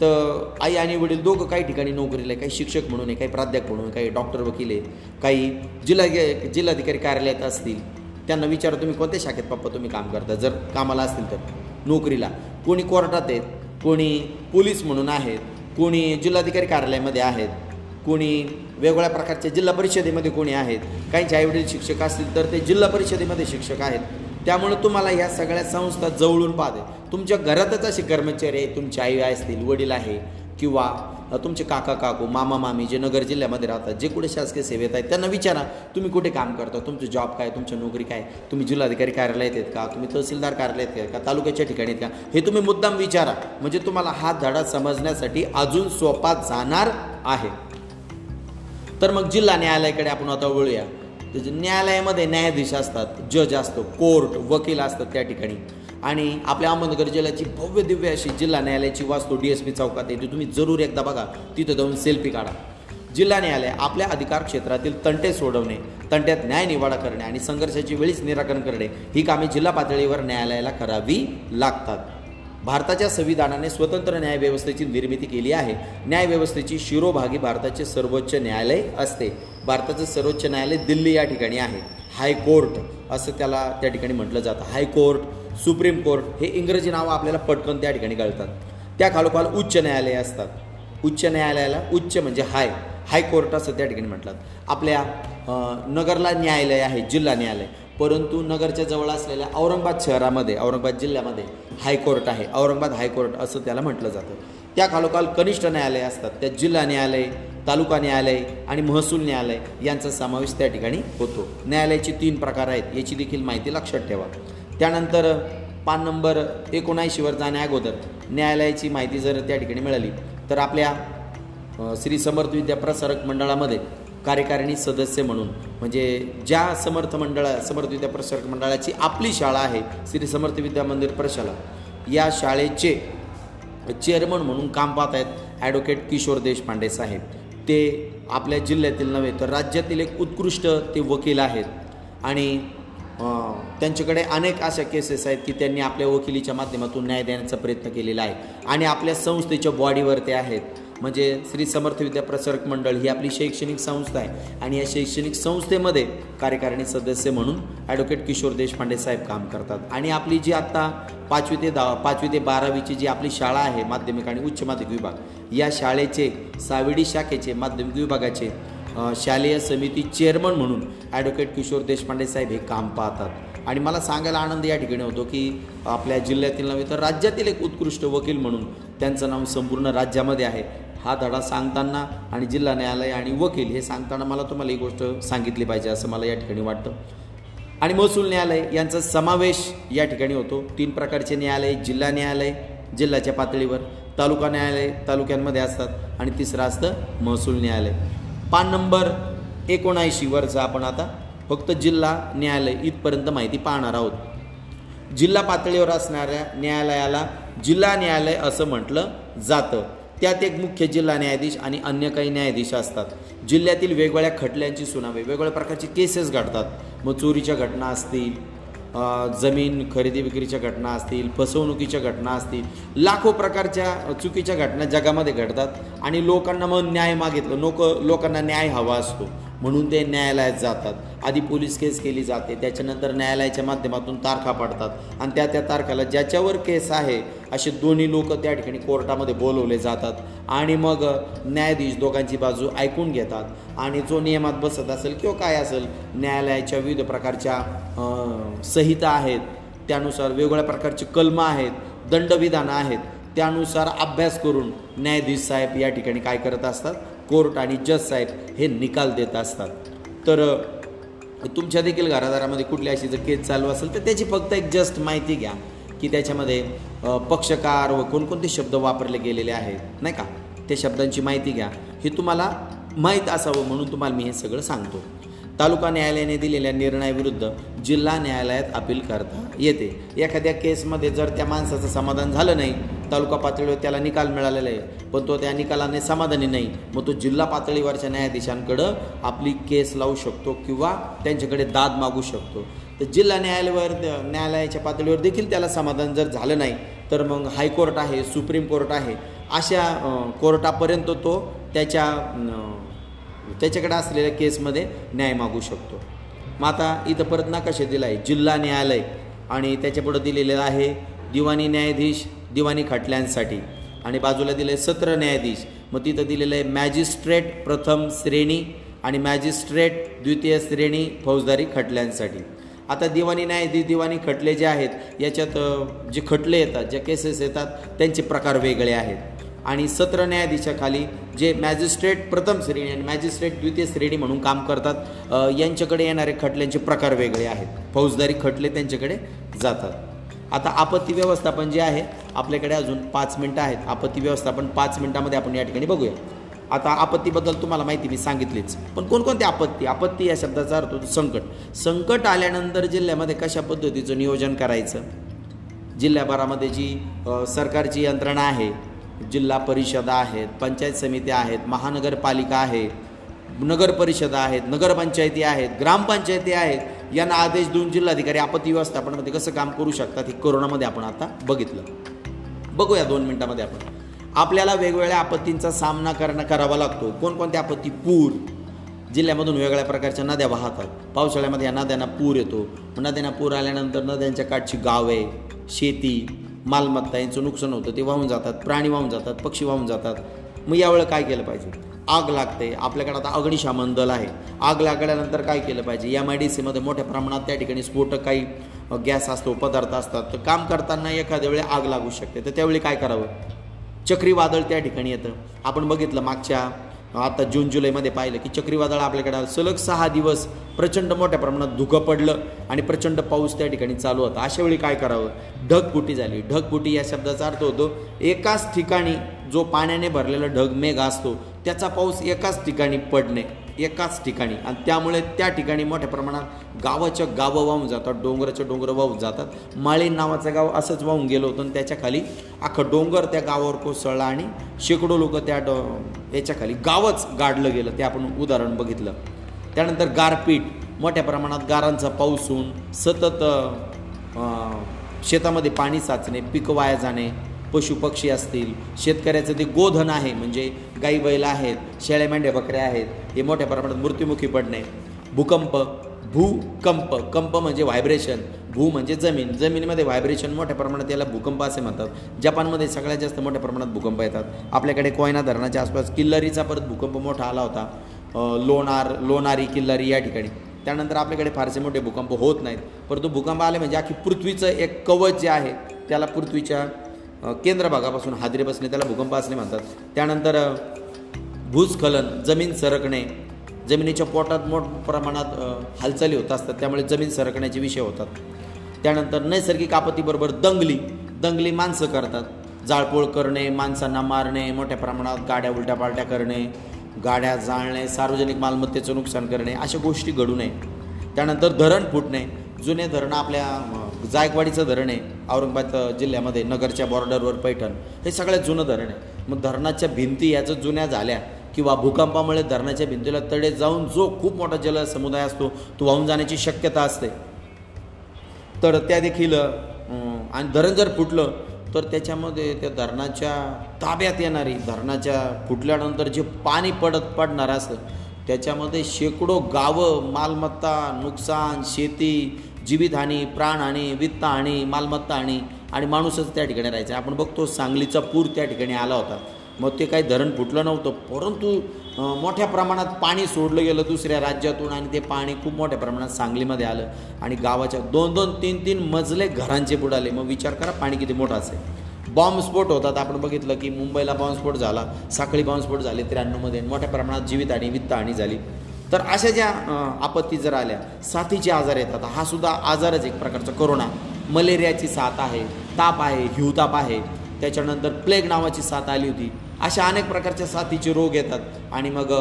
तर आई आणि वडील दोघं काही ठिकाणी नोकरीला आहे काही शिक्षक म्हणून आहे काही प्राध्यापक म्हणून आहे, काही डॉक्टर वकील आहे काही जिल्हा जिल्हाधिकारी कार्यालयात असतील. त्यांना विचारा तुम्ही कोणत्या शाखेत पप्पा तुम्ही काम करता? जर कामाला असतील तर. नोकरीला. कोणी कोर्टात आहेत कोणी पोलीस म्हणून आहेत कोणी जिल्हाधिकारी कार्यालयामध्ये आहेत कोणी वेगवेगळ्या प्रकारच्या जिल्हा परिषदेमध्ये कोणी आहेत काहींचे आईवडील शिक्षक असतील तर ते जिल्हा परिषदेमध्ये शिक्षक आहेत. त्यामुळे तुम्हाला ह्या सगळ्या संस्था जवळून पाहते तुमच्या घरातच असे कर्मचारी आहे तुमची आई असतील वडील आहे किंवा तुमचे काका काकू मामा मामी जे नगर जिल्ह्यामध्ये राहतात जे कुठे शासकीय सेवेत आहेत त्यांना विचारा तुम्ही कुठे काम करता तुमचं जॉब काय तुमची नोकरी काय तुम्ही जिल्हाधिकारी कार्यालयात आहेत का तुम्ही तहसीलदार कार्यालयात आहेत का तालुक्याच्या ठिकाणी आहेत का हे तुम्ही मुद्दाम विचारा. म्हणजे तुम्हाला हा धडा समजण्यासाठी अजून सोपा जाणार आहे. तर मग जिल्हा न्यायालयाकडे आपण आता वळूया. न्यायालयामध्ये न्यायाधीश असतात जज असतो कोर्ट वकील असतात त्या ठिकाणी. आणि आपल्या अहमदनगर जिल्ह्याची भव्य दिव्य अशी जिल्हा न्यायालयाची वास्तू डी एस पी चौकात येते तुम्ही जरूर एकदा बघा. तिथं जाऊन सेल्फी काढा. जिल्हा न्यायालय आपल्या अधिकार क्षेत्रातील तंटे सोडवणे तंट्यात न्यायनिवाडा करणे आणि संघर्षाची वेळीच निराकरण करणे ही कामे जिल्हा पातळीवर न्यायालयाला करावी लागतात. भारताच्या संविधानाने स्वतंत्र न्यायव्यवस्थेची निर्मिती केली आहे. न्यायव्यवस्थेची शिरोभागी भारताचे सर्वोच्च न्यायालय असते. भारताचं सर्वोच्च न्यायालय दिल्ली या ठिकाणी आहे. हायकोर्ट असं त्याला त्या ठिकाणी म्हटलं जातं. हायकोर्ट सुप्रीम कोर्ट हे इंग्रजी नावं आपल्याला पटकन त्या ठिकाणी कळतात. त्या खालोखाल उच्च न्यायालय असतात. उच्च न्यायालयाला उच्च म्हणजे हाय. हायकोर्ट असं त्या ठिकाणी म्हटलं. आपल्या नगरला न्यायालय आहे जिल्हा न्यायालय. परंतु नगरच्या जवळ असलेल्या औरंगाबाद शहरामध्ये औरंगाबाद जिल्ह्यामध्ये हायकोर्ट आहे. औरंगाबाद हायकोर्ट असं त्याला म्हटलं जातं. त्या खालोखाल कनिष्ठ न्यायालय असतात. त्यात जिल्हा न्यायालय तालुका न्यायालय आणि महसूल न्यायालय यांचा समावेश त्या ठिकाणी होतो. न्यायालयाचे तीन प्रकार आहेत. याची देखील माहिती लक्षात ठेवा. त्यानंतर पान नंबर एकोणऐंशीवर जाण्या अगोदर न्यायालयाची माहिती जर त्या ठिकाणी मिळाली तर आपल्या श्री समर्थ विद्या प्रसारक मंडळामध्ये कार्यकारिणी सदस्य म्हणून म्हणजे ज्या समर्थ मंडळा समर्थ विद्या प्रसारक मंडळाची आपली शाळा आहे श्री समर्थ विद्या मंदिर प्रशाला या शाळेचे चेअरमन म्हणून काम पाहत आहेत ॲडव्होकेट किशोर देशपांडे साहेब. ते आपल्या जिल्ह्यातील नव्हे तर राज्यातील एक उत्कृष्ट ते वकील आहेत. आणि त्यांच्याकडे अनेक अशा केसेस आहेत की त्यांनी आपल्या वकिलीच्या माध्यमातून न्याय देण्याचा प्रयत्न केलेला आहे. आणि आपल्या संस्थेच्या बॉडीवर ते आहेत. म्हणजे श्री समर्थ विद्या प्रसारक मंडळ ही आपली शैक्षणिक संस्था आहे. आणि या शैक्षणिक संस्थेमध्ये कार्यकारिणी सदस्य म्हणून ॲडव्होकेट किशोर देशपांडे साहेब काम करतात. आणि आपली जी आत्ता पाचवी ते दहा पाचवी ते बारावीची जी आपली शाळा आहे माध्यमिक आणि उच्च माध्यमिक विभाग या शाळेचे सावेडी शाखेचे माध्यमिक विभागाचे शालेय समिती चेअरमन म्हणून ॲडव्होकेट किशोर देशपांडे साहेब हे काम पाहतात. आणि मला सांगायला आनंद या ठिकाणी होतो की आपल्या जिल्ह्यातील नव्हे तर राज्यातील एक उत्कृष्ट वकील म्हणून त्यांचं नाव संपूर्ण राज्यामध्ये आहे. हा धडा सांगताना आणि जिल्हा न्यायालय आणि वकील हे सांगताना मला तुम्हाला ही गोष्ट सांगितली पाहिजे असं मला या ठिकाणी वाटतं. आणि महसूल न्यायालय यांचा समावेश या ठिकाणी होतो. तीन प्रकारचे न्यायालय जिल्हा न्यायालय जिल्ह्याच्या पातळीवर. तालुका न्यायालय तालुक्यांमध्ये असतात आणि तिसरं असतं महसूल न्यायालय. पान नंबर एकोणऐंशीवरचं आपण आता. फक्त जिल्हा न्यायालय इथपर्यंत माहिती पाहणार आहोत. जिल्हा पातळीवर असणाऱ्या न्यायालयाला जिल्हा न्यायालय असं म्हटलं जातं. त्यात एक मुख्य जिल्हा न्यायाधीश आणि अन्य काही न्यायाधीश असतात. जिल्ह्यातील वेगवेगळ्या खटल्यांची सुनावे वेगवेगळ्या प्रकारची केसेस घडतात. मग चोरीच्या घटना असतील जमीन खरेदी विक्रीच्या घटना असतील फसवणुकीच्या घटना असतील लाखो प्रकारच्या चुकीच्या घटना जगामध्ये घडतात आणि लोकांना मग न्याय मागितलं. लोक लोकांना न्याय हवा असतो. म्हणून ते न्यायालयात जातात. आधी पोलीस केस केली जाते त्याच्यानंतर न्यायालयाच्या माध्यमातून तारखा पडतात आणि त्या त्या तारखाला ज्याच्यावर केस आहे असे दोन्ही लोक त्या ठिकाणी कोर्टामध्ये बोलवले जातात आणि मग न्यायाधीश दोघांची बाजू ऐकून घेतात आणि जो नियमात बसत असेल किंवा काय असेल न्यायालयाच्या विविध प्रकारच्या संहिता आहेत त्यानुसार वेगवेगळ्या प्रकारची कलमं आहेत दंडविधानं आहेत त्यानुसार अभ्यास करून न्यायाधीश साहेब या ठिकाणी काय करत असतात? कोर्ट आणि जज साहेब हे निकाल देत असतात. तर तुमच्या देखील घरादारामध्ये कुठली अशी जर केस चालू असेल तर त्याची फक्त एक जस्ट माहिती घ्या की त्याच्यामध्ये पक्षकार व कोणकोणते शब्द वापरले गेलेले आहेत नाही का? त्या शब्दांची माहिती घ्या. हे तुम्हाला माहीत असावं म्हणून तुम्हाला मी हे सगळं सांगतो. तालुका न्यायालयाने दिलेल्या निर्णयाविरुद्ध जिल्हा न्यायालयात अपील करता येते. एखाद्या केसमध्ये जर त्या माणसाचं समाधान झालं नाही तालुका पातळीवर त्याला निकाल मिळालेला आहे पण तो त्या निकालाने समाधानी नाही मग तो जिल्हा पातळीवरच्या न्यायाधीशांकडं आपली केस लावू शकतो किंवा त्यांच्याकडे दाद मागू शकतो. तर जिल्हा न्यायालयावर न्यायालयाच्या पातळीवर देखील त्याला समाधान जर झालं नाही तर मग हायकोर्ट आहे सुप्रीम कोर्ट आहे अशा कोर्टापर्यंत तो त्याच्या त्याच्याकडे असलेल्या केसमध्ये न्याय मागू शकतो. मग आता इथं परत नकाशे दिला आहे जिल्हा न्यायालय. आणि त्याच्यापुढं दिलेलं आहे दिवाणी न्यायाधीश दिवाणी खटल्यांसाठी. आणि बाजूला दिलं आहे सत्र न्यायाधीश. मग तिथं दिलेलं आहे मॅजिस्ट्रेट प्रथम श्रेणी आणि मॅजिस्ट्रेट द्वितीय श्रेणी फौजदारी खटल्यांसाठी. आता दिवाणी न्यायाधीश दिवाणी खटले जे आहेत याच्यात जे खटले येतात ज्या केसेस येतात त्यांचे प्रकार वेगळे आहेत. आणि सत्र न्यायाधीशाखाली जे मॅजिस्ट्रेट प्रथम श्रेणी आणि मॅजिस्ट्रेट द्वितीय श्रेणी म्हणून काम करतात यांच्याकडे येणारे खटल्यांचे प्रकार वेगळे आहेत. फौजदारी खटले त्यांच्याकडे जातात. आता आपत्ती व्यवस्थापन जे आहे आपल्याकडे अजून पाच मिनटं आहेत. आपत्ती व्यवस्थापन पाच मिनटामध्ये आपण या ठिकाणी बघूया. आता आपत्तीबद्दल तुम्हाला माहिती मी सांगितलीच. पण कोणकोणती आपत्ती? आपत्ती या शब्दाचा अर्थ होतो संकट. संकट आल्यानंतर जिल्ह्यामध्ये कशा पद्धतीचं नियोजन करायचं? जिल्ह्याभरामध्ये जी सरकारची यंत्रणा आहे जिल्हा परिषदा आहेत पंचायत समित्या आहेत महानगरपालिका आहे नगर परिषदा आहेत नगरपंचायती आहेत ग्रामपंचायती आहेत यांना आदेश देऊन जिल्हाधिकारी आपत्ती व्यवस्थापनामध्ये कसं काम करू शकतात हे कोरोनामध्ये आपण आता बघितलं. बघूया दोन मिनिटामध्ये आपण. आपल्याला वेगवेगळ्या आपत्तींचा सामना करणं करावा लागतो. कोणकोणत्या आपत्ती? पूर. जिल्ह्यामधून वेगळ्या प्रकारच्या नद्या वाहतात. पावसाळ्यामध्ये या नद्यांना पूर येतो. नद्यांना पूर आल्यानंतर नद्यांच्या काठची गावे शेती मालमत्ता यांचं नुकसान होतं ते वाहून जातात प्राणी वाहून जातात पक्षी वाहून जातात. मग यावेळेला काय केलं पाहिजे? आग लागते. आपल्याकडे आता अग्निशामन दल आहे. आग लागल्यानंतर काय केलं पाहिजे? एम आय डी सीमध्ये मोठ्या प्रमाणात त्या ठिकाणी स्फोटक काही गॅस असतो पदार्थ असतात. तर काम करताना एखाद्या वेळी आग लागू शकते. तर त्यावेळी काय करावं? चक्रीवादळ त्या ठिकाणी येतं. आपण बघितलं मागच्या आता जून जुलैमध्ये पाहिलं की चक्रीवादळ आपल्याकडे आलं. सलग सहा दिवस प्रचंड मोठ्या प्रमाणात धुकं पडलं आणि प्रचंड पाऊस त्या ठिकाणी चालू होता. अशा वेळी काय करावं? ढगफुटी झाली. ढगफुटी या शब्दाचा अर्थ होतो एकाच ठिकाणी जो पाण्याने भरलेला ढग मेघ असतो त्याचा पाऊस एकाच ठिकाणी पडणे. एकाच ठिकाणी. आणि त्यामुळे त्या ठिकाणी मोठ्या प्रमाणात गावाच्या गावं वाहून जातात डोंगराच्या डोंगरं वाहून जातात. माळीन नावाचं गाव असंच वाहून गेलं होतं आणि त्याच्याखाली अख्खा अख्खं डोंगर त्या गावावर कोसळला आणि शेकडो लोक त्या डो याच्याखाली गावच गाडलं गेलं. ते आपण उदाहरण बघितलं. त्यानंतर गारपीट. मोठ्या प्रमाणात गारांचा पाऊस होऊन सतत शेतामध्ये पाणी साचणे पिकं वाया जाणे पशुपक्षी असतील शेतकऱ्याचं ते गोधन आहे म्हणजे गाई बैल आहेत शेळ्या मेंढ्या बकऱ्या आहेत हे मोठ्या प्रमाणात मृत्युमुखी पडणे. भूकंप भूकंप कंप म्हणजे व्हायब्रेशन भू म्हणजे जमीन. जमिनीमध्ये व्हायब्रेशन मोठ्या प्रमाणात याला भूकंप असे म्हणतात. जपानमध्ये सगळ्यात जास्त मोठ्या प्रमाणात भूकंप येतात. आपल्याकडे कोयना धरणाच्या आसपास किल्लरीचा परत भूकंप मोठा आला होता. लोणार लोणारी किल्लरी या ठिकाणी. त्यानंतर आपल्याकडे फारसे मोठे भूकंप होत नाहीत. परंतु भूकंप आले म्हणजे अख्खी पृथ्वीचं एक कवच जे आहे त्याला पृथ्वीच्या केंद्र भागापासून हादरे बसणे त्याला भूकंप असणे म्हणतात. त्यानंतर भूस्खलन जमीन सरकणे जमिनीच्या पोटात मोठ प्रमाणात हालचाली होत असतात त्यामुळे जमीन सरकण्याचे विषय होतात. त्यानंतर नैसर्गिक आपत्तीबरोबर दंगली दंगली माणसं करतात. जाळपोळ करणे माणसांना मारणे मोठ्या प्रमाणात गाड्या उलट्या पालट्या करणे गाड्या जाळणे सार्वजनिक मालमत्तेचं नुकसान करणे अशा गोष्टी घडू नये. त्यानंतर धरण फुटणे. जुने धरणं आपल्या जायकवाडीचं धरण आहे औरंगाबाद जिल्ह्यामध्ये नगरच्या बॉर्डरवर पैठण हे सगळ्यात जुनं धरण आहे. मग धरणाच्या भिंती याचं जुन्या झाल्या किंवा भूकंपामुळे धरणाच्या भिंतीला तडे जाऊन जो खूप मोठा जल समुदाय असतो तो वाहून जाण्याची शक्यता असते. तर त्या देखील आणि धरण जर फुटलं तर त्याच्यामध्ये त्या धरणाच्या ताब्यात येणारी धरणाच्या फुटल्यानंतर जे पाणी पडत पडणार असतं त्याच्यामध्ये शेकडो गावं मालमत्ता नुकसान शेती जीवितहानी प्राणहानी वित्तहानी मालमत्ता आणि आणि माणूसच त्या ठिकाणी राहायचा. आपण बघतो सांगलीचा पूर त्या ठिकाणी आला होता. मग ते काही धरण फुटलं नव्हतं परंतु मोठ्या प्रमाणात पाणी सोडलं गेलं दुसऱ्या राज्यातून आणि ते पाणी खूप मोठ्या प्रमाणात सांगलीमध्ये आलं आणि गावाच्या दोन दोन तीन तीन मजले घरांचे बुडाले मग विचार करा पाणी किती मोठं असेल. बॉम्बस्फोट होतात. आपण बघितलं की मुंबईला बॉम्बस्फोट झाला साखळी बॉम्बस्फोट झाले त्र्याण्णवमध्ये मोठ्या प्रमाणात जीवितहानी वित्तहानी झाली. तर अशा ज्या आपत्ती जर आल्या साथीचे आजार येतात हा सुद्धा आजारच एक प्रकारचा करोना मलेरियाची साथ आहे ताप आहे हिवताप आहे. त्याच्यानंतर प्लेग नावाची साथ आली होती. अशा अनेक प्रकारच्या साथीचे रोग येतात. आणि मग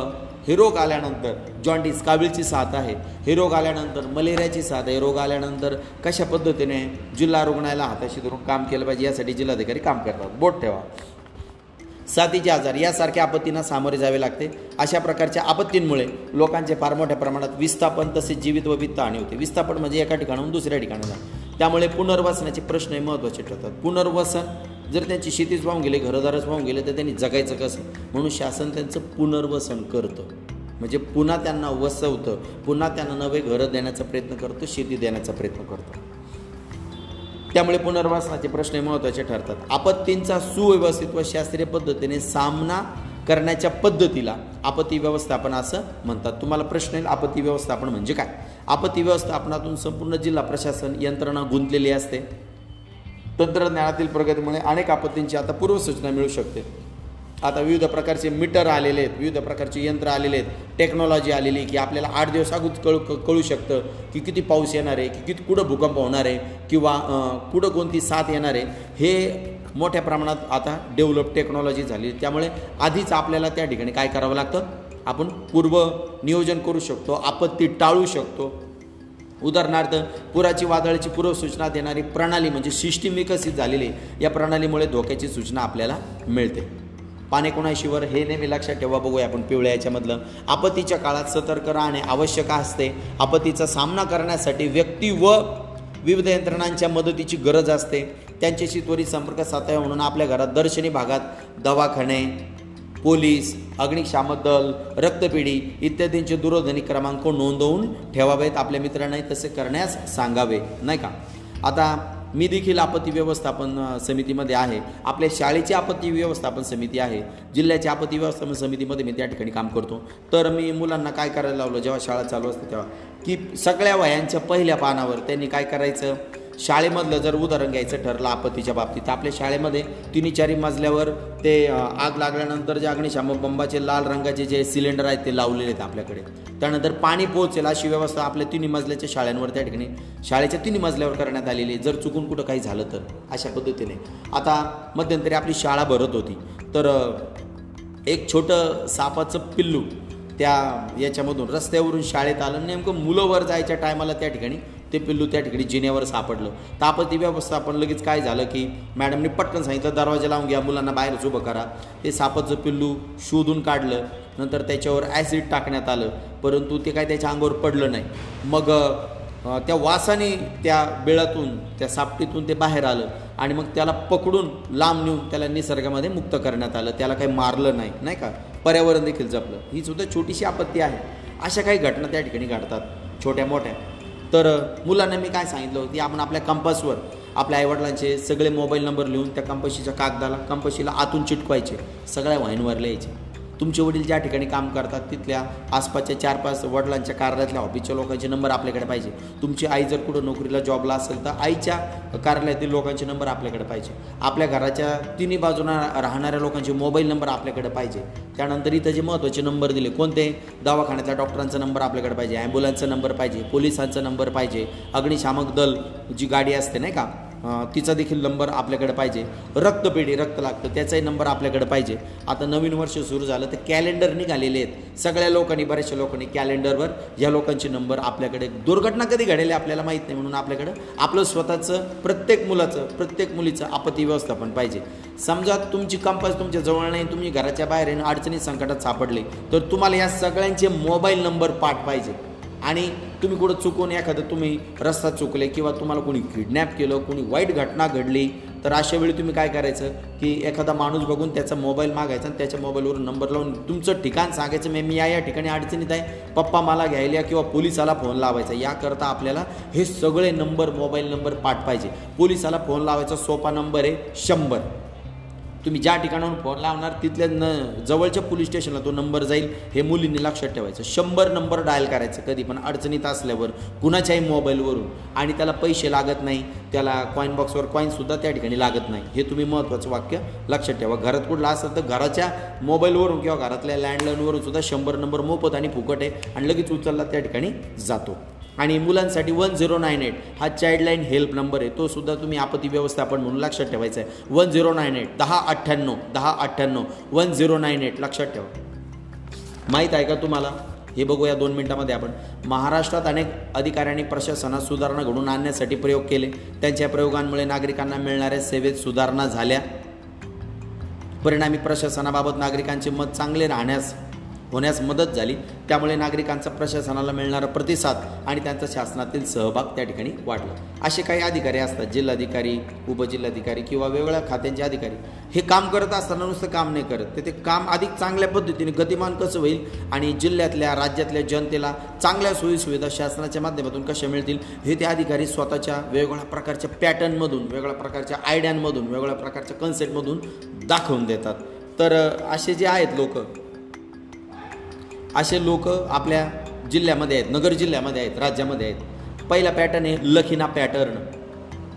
हे रोग आल्यानंतर जॉन्डिस कावीळची साथ आहे. हे रोग आल्यानंतर मलेरियाची साथ आहे. रोग आल्यानंतर कशा पद्धतीने जिल्हा रुग्णालयाला हाताशी धरून काम केलं पाहिजे यासाठी जिल्हाधिकारी काम करतात. बोट ठेवा. साथीचे आजार यासारख्या आपत्तींना सामोरे जावे लागते. अशा प्रकारच्या आपत्तींमुळे लोकांचे फार मोठ्या प्रमाणात विस्थापन तसेच जीवित व वित्त हानी होते. विस्थापन म्हणजे एका ठिकाणाहून दुसऱ्या ठिकाणाला त्यामुळे पुनर्वसनाचे प्रश्न हे महत्त्वाचे ठरतात. पुनर्वसन जर त्यांची शेतीच वाहून गेले घरदारच वाहून गेले तर त्यांनी जगायचं कसं? म्हणून शासन त्यांचं पुनर्वसन करतं. म्हणजे पुन्हा त्यांना वसवतं पुन्हा त्यांना नवे घरं देण्याचा प्रयत्न करतं शेती देण्याचा प्रयत्न करतं. त्यामुळे पुनर्वासनाचे प्रश्न महत्त्वाचे ठरतात. आपत्तींचा सुव्यवस्थित व शास्त्रीय पद्धतीने सामना करण्याच्या पद्धतीला आपत्ती व्यवस्थापन असं म्हणतात. तुम्हाला प्रश्न येईल आपत्ती व्यवस्थापन म्हणजे काय? आपत्ती व्यवस्थापनातून संपूर्ण जिल्हा प्रशासन यंत्रणा गुंतलेली असते. तंत्रज्ञानातील प्रगतीमुळे अनेक आपत्तींची आता पूर्वसूचना मिळू शकते. आता विविध प्रकारचे मीटर आलेले आहेत विविध प्रकारचे यंत्र आलेले आहेत टेक्नॉलॉजी आलेली की आपल्याला आठ दिवस अगोदर कळू क- कळू शकतं की किती पाऊस येणार आहे की किती कुठं भूकंप होणार आहे किंवा कुठं कोणती साथ येणार आहे हे मोठ्या प्रमाणात आता डेव्हलप टेक्नॉलॉजी झाली. त्यामुळे आधीच आपल्याला त्या ठिकाणी काय करावं लागतं? आपण पूर्व नियोजन करू शकतो आपत्ती टाळू शकतो. उदाहरणार्थ पुराची वादळाची पूर्वसूचना देणारी प्रणाली म्हणजे सिस्टीम विकसित झालेली या प्रणालीमुळे धोक्याची सूचना आपल्याला मिळते. पाणी कोणाशिवर हे नेहमी लक्षात ठेवा बघूया आपण पिवळ्या याच्यामधलं. आपत्तीच्या काळात सतर्क राहणे आवश्यक असते. आपत्तीचा सामना करण्यासाठी व्यक्ती व विविध यंत्रणांच्या मदतीची गरज असते. त्यांच्याशी त्वरित संपर्क साधावा म्हणून आपल्या घरात दर्शनी भागात दवाखाने पोलीस अग्निशामक दल रक्तपेढी इत्यादींचे दूरध्वनी क्रमांक नोंदवून ठेवावेत. आपल्या मित्रांनाही तसे करण्यास सांगावे नाही का? आता मी देखील आपत्ती व्यवस्थापन समितीमध्ये आहे. आपल्या शाळेची आपत्ती व्यवस्थापन समिती आहे. जिल्ह्याची आपत्ती व्यवस्थापन समितीमध्ये मी त्या ठिकाणी काम करतो. तर मी मुलांना काय करायला लावलं? जेव्हा शाळा चालू असते तेव्हा की सगळ्या वयांच्या पहिल्या पानावर त्यांनी काय करायचं? शाळेमधलं जर उदाहरण घ्यायचं ठरलं आपत्तीच्या बाबतीत तर आपल्या शाळेमध्ये तिन्ही चारी मजल्यावर ते आग लागल्यानंतर जे अग्निशामक बंबाचे लाल रंगाचे जे सिलेंडर आहेत ते लावलेले आहेत आपल्याकडे. त्यानंतर पाणी पोहोचेल अशी व्यवस्था आपल्या तिन्ही मजल्याच्या शाळांवर त्या ठिकाणी शाळेच्या तिन्ही मजल्यावर करण्यात आलेली आहे. जर चुकून कुठं काही झालं तर अशा पद्धतीने. आता मध्यंतरी आपली शाळा भरत होती. तर एक छोटं सापाचं पिल्लू त्या याच्यामधून रस्त्यावरून शाळेत आलं. नेमकं मुलं वर जायच्या टायमाला त्या ठिकाणी ते पिल्लू त्या ठिकाणी जिन्यावर सापडलं. तर व्यवस्थापन लगेच काय झालं की मॅडमने पटकन सांगितलं दरवाजा लावून घ्या मुलांना बाहेरच उभं करा. ते सापाचं पिल्लू शोधून काढलं. नंतर त्याच्यावर ॲसिड टाकण्यात आलं. परंतु ते काय त्याच्या अंगावर पडलं नाही. मग त्या वासाने त्या बिळातून त्या सापटीतून ते बाहेर आलं आणि मग त्याला पकडून लांब नेऊन त्याला निसर्गामध्ये मुक्त करण्यात आलं. त्याला काही मारलं नाही नाही का? पर्यावरण देखील जपलं. ही सुद्धा छोटीशी आपत्ती आहे. अशा काही घटना त्या ठिकाणी घडतात छोट्या मोठ्या तर मुलांना मी काय सांगितलं होतं की आपण आपल्या कंपासवर आपल्या आईवडिलांचे सगळे मोबाईल नंबर लिहून त्या कंपशीच्या कागदाला कंपशीला आतून चिटकवायचे सगळ्या वाईनवर लिहायचे. तुमचे वडील ज्या ठिकाणी काम करतात तिथल्या आसपासच्या चार पाच वडिलांच्या कार्यालयातल्या ऑफिसच्या लोकांचे नंबर आपल्याकडे पाहिजे. तुमची आई जर कुठं नोकरीला जॉबला असेल तर आईच्या कार्यालयातील लोकांचे नंबर आपल्याकडे पाहिजे. आपल्या घराच्या तिन्ही बाजूना राहणाऱ्या लोकांचे मोबाईल नंबर आपल्याकडे पाहिजे. त्यानंतर इथं जे महत्त्वाचे नंबर दिले कोणते? दवाखान्यातल्या डॉक्टरांचा नंबर आपल्याकडे पाहिजे ॲम्ब्युलन्सचा नंबर पाहिजे पोलिसांचा नंबर पाहिजे अग्निशामक दल जी गाडी असते नाही का? तिचा देखील नंबर आपल्याकडे पाहिजे. रक्तपेढी रक्त लागतं त्याचाही नंबर आपल्याकडे पाहिजे. आता नवीन वर्ष सुरू झालं तर कॅलेंडर निघालेले आहेत. सगळ्या लोकांनी बऱ्याचशा लोकांनी कॅलेंडरवर या लोकांचे नंबर आपल्याकडे दुर्घटना कधी घडेल आपल्याला माहीत नाही म्हणून आपल्याकडं आपलं स्वतःचं प्रत्येक मुलाचं प्रत्येक मुलीचं आपत्ती व्यवस्थापन पाहिजे. समजा तुमची कंपास तुमच्या जवळ नाही तुम्ही घराच्या बाहेर आहे आणि अडचणी संकटात सापडले तर तुम्हाला या सगळ्यांचे मोबाईल नंबर पाठ पाहिजे. आणि तुम्ही कुठं चुकून एखादं तुम्ही रस्ता चुकले किंवा तुम्हाला कोणी किडनॅप केलं कोणी वाईट घटना घडली तर अशा वेळी तुम्ही काय करायचं की एखादा माणूस बघून त्याचा मोबाईल मागायचा आणि त्याच्या मोबाईलवरून नंबर लावून तुमचं ठिकाण सांगायचं मी मी या या ठिकाणी अडचणीत आहे. पप्पा मला घ्यायला किंवा पोलिसाला फोन लावायचा. याकरता आपल्याला हे सगळे नंबर मोबाईल नंबर पाठवायचे पोलिसाला फोन लावायचा सोपा नंबर आहे शंभर. तुम्ही ज्या ठिकाणाहून फोन लावणार तिथल्या न जवळच्या पोलीस स्टेशनला तो नंबर जाईल हे मुलींनी लक्षात ठेवायचं. शंभर नंबर डायल करायचं कधी पण अडचणीत असल्यावर कुणाच्याही मोबाईलवरून. आणि त्याला पैसे लागत नाही त्याला कॉईन बॉक्सवर कॉईनसुद्धा त्या ठिकाणी लागत नाही. हे तुम्ही महत्त्वाचं वाक्य लक्षात ठेवा. घरात कुठला असेल तर घराच्या मोबाईलवरून किंवा घरातल्या लँडलाईनवरून सुद्धा शंभर नंबर मोफत आणि फुकट आहे आणि लगेच उचलला त्या ठिकाणी जातो. आणि मुलांसाठी वन झिरो नाईन एट हा चाईल्डलाईन हेल्प नंबर आहे. तो सुद्धा तुम्ही आपत्ती व्यवस्थापन म्हणून लक्षात ठेवायचा आहे. वन झिरो नाईन एट दहा अठ्ठ्याण्णव दहा अठ्ठ्याण्णव वन झिरो नाईन एट लक्षात ठेवा. माहीत आहे का तुम्हाला? हे बघूया दोन मिनिटामध्ये आपण. महाराष्ट्रात अनेक अधिकाऱ्यांनी प्रशासनात सुधारणा घडवून आणण्यासाठी प्रयोग केले. त्यांच्या प्रयोगांमुळे नागरिकांना मिळणाऱ्या सेवेत सुधारणा झाल्या. परिणामी प्रशासनाबाबत नागरिकांचे मत चांगले राहण्यास होण्यास मदत झाली. त्यामुळे नागरिकांचा प्रशासनाला मिळणारा प्रतिसाद आणि त्यांचा शासनातील सहभाग त्या ठिकाणी वाढला. असे काही अधिकारी असतात जिल्हाधिकारी उपजिल्हाधिकारी किंवा वेगवेगळ्या खात्यांचे अधिकारी. हे काम करत असताना नुसतं काम नाही करत. ते ते काम अधिक चांगल्या पद्धतीने गतिमान कसं होईल आणि जिल्ह्यातल्या राज्यातल्या जनतेला चांगल्या सोयीसुविधा शासनाच्या माध्यमातून कशा मिळतील हे ते अधिकारी स्वतःच्या वेगवेगळ्या प्रकारच्या पॅटर्नमधून वेगवेगळ्या प्रकारच्या आयडियांमधून वेगवेगळ्या प्रकारच्या कन्सेप्टमधून दाखवून देतात. तर असे जे आहेत लोक असे लोक आपल्या जिल्ह्यामध्ये आहेत नगर जिल्ह्यामध्ये आहेत राज्यामध्ये आहेत. पहिला पॅटर्न आहे लखिना पॅटर्न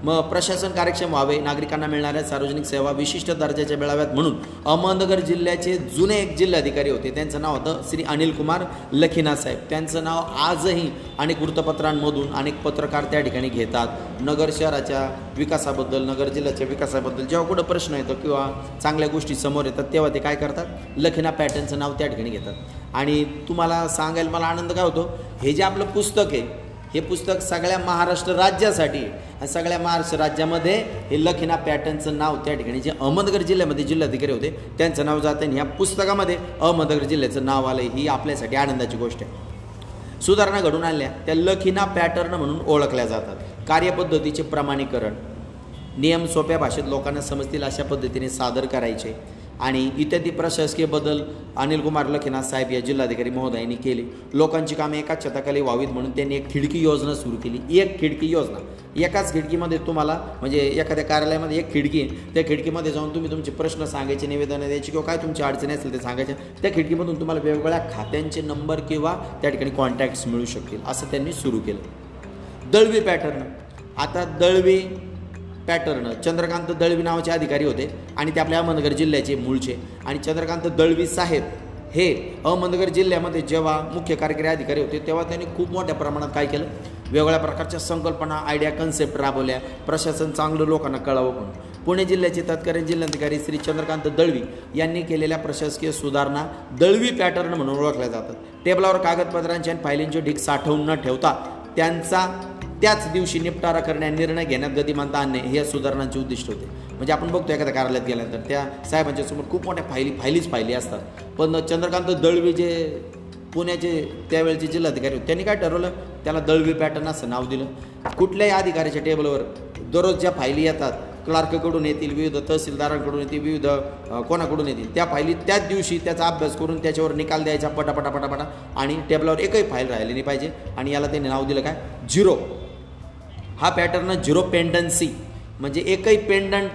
मग प्रशासन कार्यक्षम व्हावे नागरिकांना मिळणाऱ्या सार्वजनिक सेवा विशिष्ट दर्जाच्या मिळाव्यात म्हणून अहमदनगर जिल्ह्याचे जुने एक जिल्हाधिकारी होते. त्यांचं नाव होतं श्री अनिल कुमार लखिना साहेब. त्यांचं नाव आजही अनेक वृत्तपत्रांमधून अनेक पत्रकार त्या ठिकाणी घेतात. नगर शहराच्या विकासाबद्दल नगर जिल्ह्याच्या विकासाबद्दल जेव्हा कुठं प्रश्न येतो किंवा चांगल्या गोष्टी समोर येतात तेव्हा ते काय करतात? लखिना पॅटर्नचं नाव त्या ठिकाणी घेतात. आणि तुम्हाला सांगायला मला आनंद काय होतो? हे जे आपलं पुस्तक आहे हे पुस्तक सगळ्या महाराष्ट्र राज्यासाठी आणि सगळ्या महाराष्ट्र राज्यामध्ये हे लखिना पॅटर्नचं नाव त्या ठिकाणी जे अहमदनगर जिल्ह्यामध्ये जिल्हाधिकारी होते त्यांचं नाव जातं आणि ह्या पुस्तकामध्ये अहमदनगर जिल्ह्याचं नाव आलं ही आपल्यासाठी आनंदाची गोष्ट आहे. सुधारणा घडून आणल्या त्या लखिना पॅटर्न म्हणून ओळखल्या जातात. कार्यपद्धतीचे प्रमाणीकरण. नियम सोप्या भाषेत लोकांना समजतील अशा पद्धतीने सादर करायचे. आणि इत्यादी प्रशासकीय बदल अनिल कुमार लखीनाथ साहेब या जिल्हाधिकारी महोदयांनी केले. लोकांची कामे एकाच छताखाली व्हावीत म्हणून त्यांनी एक खिडकी योजना सुरू केली. एक खिडकी योजना. एकाच खिडकीमध्ये तुम्हाला म्हणजे एखाद्या कार्यालयामध्ये एक खिडकी आहे. त्या खिडकीमध्ये जाऊन तुम्ही तुमचे प्रश्न सांगायचे निवेदनं द्यायची किंवा काय तुमची अडचणी असेल ते सांगायचे. त्या खिडकीमधून तुम्हाला वेगवेगळ्या खात्यांचे नंबर किंवा त्या ठिकाणी कॉन्टॅक्ट्स मिळू शकतील. असं त्यांनी सुरू केलं. दळवी पॅटर्न आता दळवी पॅटर्न. चंद्रकांत दळवी नावाचे अधिकारी होते आणि ते आपल्या अहमदनगर जिल्ह्याचे मूळचे. आणि चंद्रकांत दळवी साहेब हे अहमदनगर जिल्ह्यामध्ये जेव्हा मुख्य कार्यकारी अधिकारी होते तेव्हा त्यांनी खूप मोठ्या प्रमाणात काय केलं? वेगवेगळ्या प्रकारच्या संकल्पना आयडिया कन्सेप्ट राबवल्या. प्रशासन चांगलं लोकांना कळावं म्हणून. पुणे जिल्ह्याचे तत्कालीन जिल्हाधिकारी श्री चंद्रकांत दळवी यांनी केलेल्या प्रशासकीय सुधारणा दळवी पॅटर्न म्हणून ओळखल्या जातात. टेबलावर कागदपत्रांची आणि फायलींचे ढीक साठवून न ठेवता त्यांचा त्याच दिवशी निपटारा करण्या निर्णय घेण्यात गतिमानता आणणे हे या सुधारणांचे उद्दिष्ट होते. म्हणजे आपण बघतो एखाद्या कार्यालयात गेल्यानंतर त्या साहेबांच्या समोर खूप मोठ्या फायली फायलीच फायली असतात. पण चंद्रकांत दळवी जे पुण्याचे त्यावेळेचे जिल्हाधिकारी होते त्यांनी काय ठरवलं? त्याला दळवी पॅटर्न असं नाव दिलं. कुठल्याही अधिकाऱ्याच्या टेबलवर दररोज ज्या फायली येतात क्लार्ककडून येतील विविध तहसीलदारांकडून येतील विविध कोणाकडून येतील त्या फायली त्याच दिवशी त्याचा अभ्यास करून त्याच्यावर निकाल द्यायचा पटापटा पटापटा. आणि टेबलावर एकही फाईल राहिली नाही पाहिजे. आणि याला त्यांनी नाव दिलं काय? झिरो. हा पॅटर्न झिरो पेंडन्सी म्हणजे एकही पेंडंट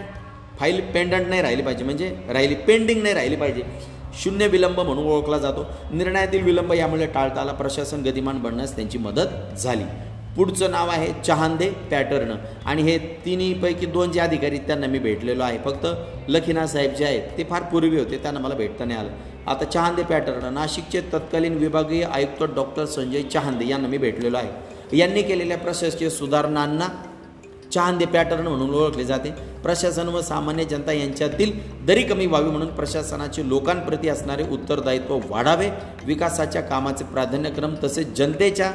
फाईल पेंडंट नाही राहिली पाहिजे म्हणजे राहिली पेंडिंग नाही राहिली पाहिजे. शून्य विलंब म्हणून ओळखला जातो. निर्णयातील विलंब यामुळे टाळता आला प्रशासन गतिमान बनण्यास त्यांची मदत झाली. पुढचं नाव आहे चहांदे पॅटर्न. आणि हे तिन्हीपैकी दोन जे अधिकारी त्यांना मी भेटलेलो आहे. फक्त लखीना साहेब जे आहेत ते फार पूर्वी होते त्यांना मला भेटता नाही आलं. आता चहांदे पॅटर्न नाशिकचे तत्कालीन विभागीय आयुक्त डॉक्टर संजय चहांदे यांना मी भेटलेलो आहे. यांनी केलेल्या प्रशासकीय सुधारणांना चहांदे पॅटर्न म्हणून ओळखले जाते. प्रशासन व सामान्य जनता यांच्यातील दरी कमी व्हावी म्हणून प्रशासनाचे लोकांप्रती असणारे उत्तरदायित्व वाढावे विकासाच्या कामाचे प्राधान्यक्रम तसेच जनतेच्या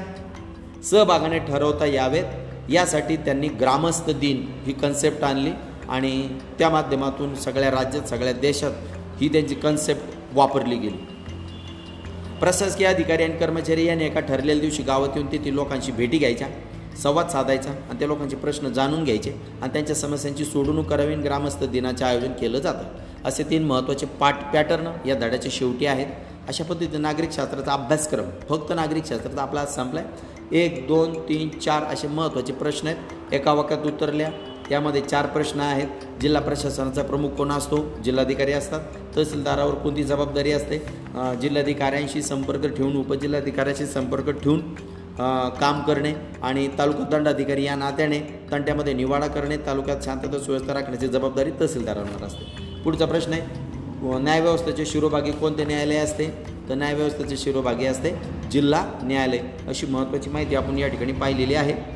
सहभागाने ठरवता यावेत. यासाठी त्यांनी ग्रामस्थ दिन ही कन्सेप्ट आणली आणि त्या माध्यमातून सगळ्या राज्यात सगळ्या देशात ही त्यांची कन्सेप्ट वापरली गेली. प्रशासकीय अधिकारी आणि कर्मचारी यांनी एका ठरलेल्या दिवशी गावात येऊन तेथील लोकांशी भेटी घ्यायच्या संवाद साधायचा आणि त्या लोकांचे प्रश्न जाणून घ्यायचे आणि त्यांच्या समस्यांची सोडवणूक करावी आणि ग्रामस्थ दिनाचे आयोजन केलं जातं. असे तीन महत्त्वाचे पाठ पॅटर्न या धड्याच्या शेवटी आहेत. अशा पद्धतीने नागरिक शास्त्राचा अभ्यासक्रम फक्त नागरिक शास्त्राचा आपला आज संपला आहे एक दोन तीन चार असे महत्त्वाचे प्रश्न आहेत. एका वाक्यात उतरल्या यामध्ये चार प्रश्न आहेत. जिल्हा प्रशासनाचा प्रमुख कोण असतो? जिल्हाधिकारी असतात. तहसीलदारावर कोणती जबाबदारी असते? जिल्हाधिकाऱ्यांशी संपर्क ठेवून उपजिल्हाधिकाऱ्याशी संपर्क ठेवून काम करणे आणि तालुका दंडाधिकारी या नात्याने तंट्यामध्ये निवाडा करणे तालुक्यात शांतता सुव्यवस्था राखण्याची जबाबदारी तहसीलदारांवर असते. पुढचा प्रश्न आहे. न्यायव्यवस्थेचे शिरोभागी कोणते न्यायालय असते? तर न्यायव्यवस्थेचे शिरोभागी असते जिल्हा न्यायालय. अशी महत्त्वाची माहिती आपण या ठिकाणी पाहिलेली आहे.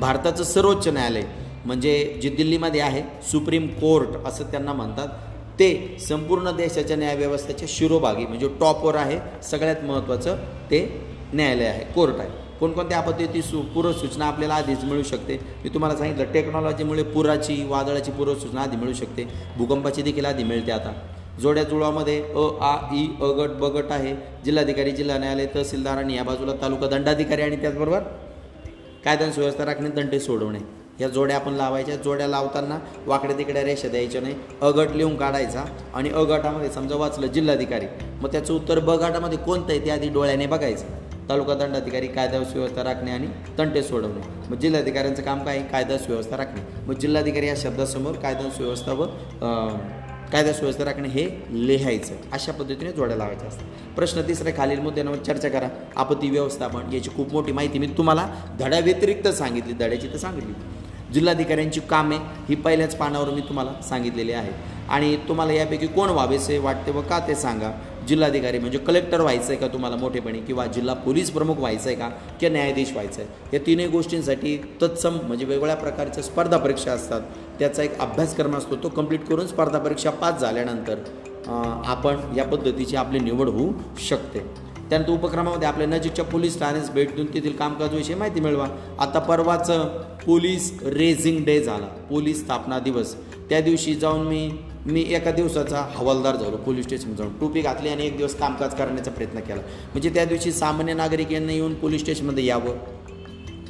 भारताचं सर्वोच्च न्यायालय म्हणजे जे दिल्लीमध्ये आहे सुप्रीम कोर्ट असं त्यांना म्हणतात ते संपूर्ण देशाच्या न्यायव्यवस्थेच्या शिरोभागी म्हणजे टॉपवर आहे सगळ्यात महत्त्वाचं ते न्यायालय आहे कोर्ट आहे. कोणकोणत्या आपत्तीची सु पूर्वसूचना आपल्याला आधीच मिळू शकते? मी तुम्हाला सांगितलं टेक्नॉलॉजीमुळे पुराची वादळाची पूर्वसूचना आधी मिळू शकते भूकंपाची देखील आधी मिळते आता. जोड्या जुळामध्ये अ आ ई अ गट ब गट आहे जिल्हाधिकारी जिल्हा न्यायालय तहसीलदार आणि या बाजूला तालुका दंडाधिकारी आणि त्याचबरोबर कायदा सुव्यवस्था राखणे दंडे सोडवणे. या जोड्या आपण लावायच्या. जोड्या लावताना वाकड्या तिकड्या रेषा द्यायच्या नाही. अगट लिहून काढायचा आणि अ गटामध्ये समजा वाचलं जिल्हाधिकारी मग त्याचं उत्तर ब गटामध्ये कोणतं आहे ते आधी डोळ्याने बघायचं. तालुका दंडाधिकारी कायदा सुव्यवस्था राखणे आणि तंटे सोडवणे. मग जिल्हाधिकाऱ्यांचं काम काय? आहे? कायदा सुव्यवस्था राखणे. मग जिल्हाधिकारी या शब्दासमोर कायदा सुव्यवस्था व कायदा सुव्यवस्था राखणे हे लिहायचं. अशा पद्धतीने जोड्या लावायच्या असतात. प्रश्न तिसरे खालील मुद्द्यांवर चर्चा करा. आपत्ती व्यवस्थापन याची खूप मोठी माहिती मी तुम्हाला धड्याव्यतिरिक्त सांगितली धड्याची तर सांगितली. जिल्हाधिकाऱ्यांची कामे ही पहिल्याच पानावर मी तुम्हाला सांगितलेली आहे आणि तुम्हाला यापैकी कोण व्हावेसे वाटते व का ते सांगा. जिल्हाधिकारी म्हणजे कलेक्टर व्हायचं आहे का तुम्हाला मोठेपणी किंवा जिल्हा पोलीस प्रमुख व्हायचं आहे का किंवा न्यायाधीश व्हायचं आहे? या तीनही गोष्टींसाठी तत्सम म्हणजे वेगवेगळ्या प्रकारच्या स्पर्धा परीक्षा असतात. त्याचा एक अभ्यासक्रम असतो तो कंप्लीट करून स्पर्धा परीक्षा पास झाल्यानंतर आपण या पद्धतीची आपली निवड होऊ शकते. त्यानंतर उपक्रमामध्ये आपल्या नजीकच्या पोलीस ठाण्यास भेट देऊन तेथील कामकाजाविषयी माहिती मिळवा. आता परवाच पोलीस रेझिंग डे झाला. पोलीस स्थापना दिवस. त्या दिवशी जाऊन मी मी एका दिवसाचा हवालदार झालो पोलीस स्टेशन जाऊन. टोपी घातली आणि एक दिवस कामकाज करण्याचा प्रयत्न केला. म्हणजे त्या दिवशी सामान्य नागरिक यांना येऊन पोलीस स्टेशनमध्ये यावं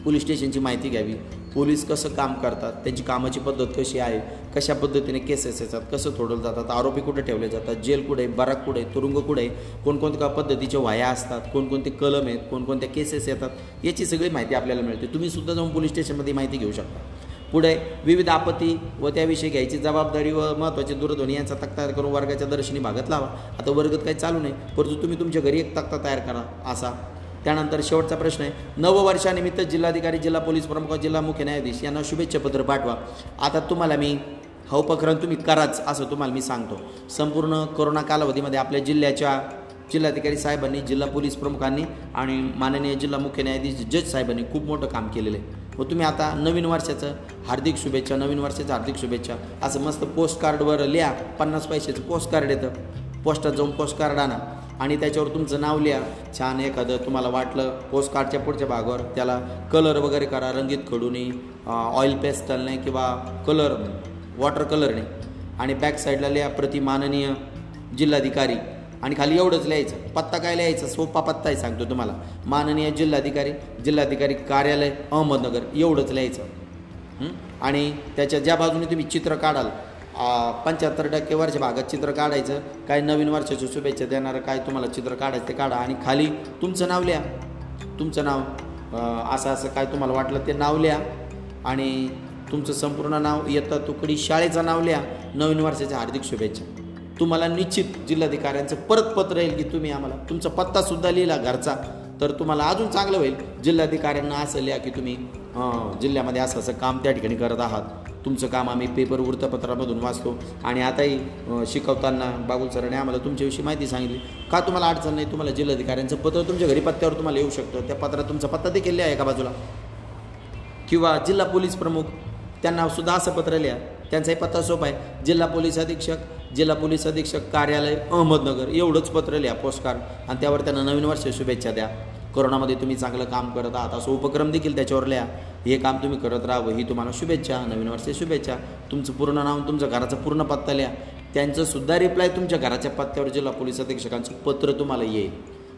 पोलीस स्टेशनची माहिती घ्यावी. पोलीस कसं काम करतात त्यांची कामाची पद्धत कशी आहे कशा पद्धतीने केसेस येतात कसं थोडलं जातात आरोपी कुठे ठेवले जातात जेल कुठे आहे बराक कुठे आहे तुरुंग कुठे आहे कोणकोणत्या पद्धतीच्या वाया असतात कोणकोणते कलम आहेत कोणकोणत्या केसेस येतात याची सगळी माहिती आपल्याला मिळते. तुम्ही सुद्धा जाऊन पोलीस स्टेशनमध्ये माहिती घेऊ शकता. पुढे विविध आपत्ती व त्याविषयी घ्यायची जबाबदारी व महत्त्वाचे दूरध्वनी यांचा तक्ता करून वर्गाच्या दर्शनी भागात लावा. आता वर्गात काही चालू नाही परंतु तुम्ही तुमच्या घरी एक तक्ता तयार करा असा. त्यानंतर शेवटचा प्रश्न आहे. नववर्षानिमित्त जिल्हाधिकारी जिल्हा पोलीस प्रमुख जिल्हा मुख्य न्यायाधीश यांना शुभेच्छापत्र पाठवा. आता तुम्हाला मी हा उपक्रम तुम्ही कराच असं तुम्हाला मी सांगतो. संपूर्ण कोरोना कालावधीमध्ये आपल्या जिल्ह्याच्या जिल्हाधिकारी साहेबांनी जिल्हा पोलीस प्रमुखांनी आणि माननीय जिल्हा मुख्य न्यायाधीश जज साहेबांनी खूप मोठं काम केलेलं आहे. व तुम्ही आता नवीन वर्षाचं हार्दिक शुभेच्छा नवीन वर्षाचं हार्दिक शुभेच्छा. असं मस्त पोस्ट कार्डवर लिहा. पन्नास पैशाचं पोस्ट कार्ड येतं. पोस्टात जाऊन पोस्ट कार्ड आणा. आणि त्याच्यावर तुमचं नाव लिहा. छान एखादं तुम्हाला वाटलं पोस्ट कार्डच्या पुढच्या भागावर त्याला कलर वगैरे करा. रंगीत खडूने ऑइल पेस्टलने किंवा कलर वॉटर कलरने आणि बॅक साईडला लिहा प्रति माननीय जिल्हाधिकारी. आणि खाली एवढंच लिहायचं. पत्ता काय लिहायचा? सोपा पत्ता आहे सांगतो तुम्हाला. माननीय जिल्हाधिकारी जिल्हाधिकारी कार्यालय अहमदनगर एवढंच लिहायचं. आणि त्याच्या ज्या बाजूने तुम्ही चित्र काढाल पंच्याहत्तर टक्के वर्ष भागात चित्र काढायचं. काय नवीन वर्षाची शुभेच्छा देणारं काय तुम्हाला चित्र काढायचं ते काढा आणि खाली तुमचं नाव लिहा. तुमचं नाव असं असं काय तुम्हाला वाटलं ते नाव लिहा. आणि तुमचं संपूर्ण नाव इयत्ता तुकडी शाळेचं नाव लिहा. नवीन वर्षाच्या हार्दिक शुभेच्छा. तुम्हाला निश्चित जिल्हाधिकाऱ्यांचं परत पत्र येईल की तुम्ही आम्हाला तुमचा पत्तासुद्धा लिहिला घरचा. तर तुम्हाला अजून चांगलं होईल. जिल्हाधिकाऱ्यांना असं लिहा की तुम्ही जिल्ह्यामध्ये असं असं काम त्या ठिकाणी करत आहात. तुमचं काम आम्ही पेपर वृत्तपत्रामधून वाचतो. आणि आताही शिकवताना बाबुल सरांनी आम्हाला तुमच्याविषयी माहिती सांगितली. का तुम्हाला अडचण नाही? तुम्हाला जिल्हाधिकाऱ्यांचं पत्र तुमच्या घरी पत्त्यावर तुम्हाला येऊ शकतं. त्या पत्रात तुमचा पत्ता देखील लिहा एका बाजूला. किंवा जिल्हा पोलीस प्रमुख त्यांना सुद्धा असं पत्र लिहा. त्यांचाही पत्ता सोपा आहे. जिल्हा पोलीस अधीक्षक जिल्हा पोलीस अधीक्षक कार्यालय अहमदनगर. एवढंच पत्र लिहा पोस्टकार्ड आणि त्यावर त्यांना नवीन वर्ष शुभेच्छा द्या. कोरोनामध्ये तुम्ही चांगलं काम करत आहात असं उपक्रम देखील त्याच्यावर लिहा. हे काम तुम्ही करत राहावं ही तुम्हाला शुभेच्छा नवीन वर्ष शुभेच्छा. तुमचं पूर्ण नाव तुमचं घराचा पूर्ण पत्ता लिहा. त्यांचं सुद्धा रिप्लाय तुमच्या घराच्या पत्त्यावर जिल्हा पोलीस अधीक्षकांचं पत्र तुम्हाला येईल.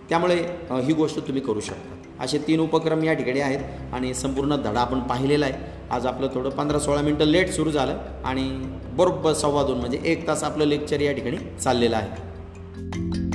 त्यामुळे ही गोष्ट तुम्ही करू शकता. असे तीन उपक्रम या ठिकाणी आहेत आणि संपूर्ण धडा आपण पाहिलेला आहे. आज आपलं थोडं पंधरा सोळा मिनटं लेट सुरू झालं आणि बरोबर सव्वा दोन म्हणजे एक तास आपलं लेक्चर या ठिकाणी चाललेलं आहे.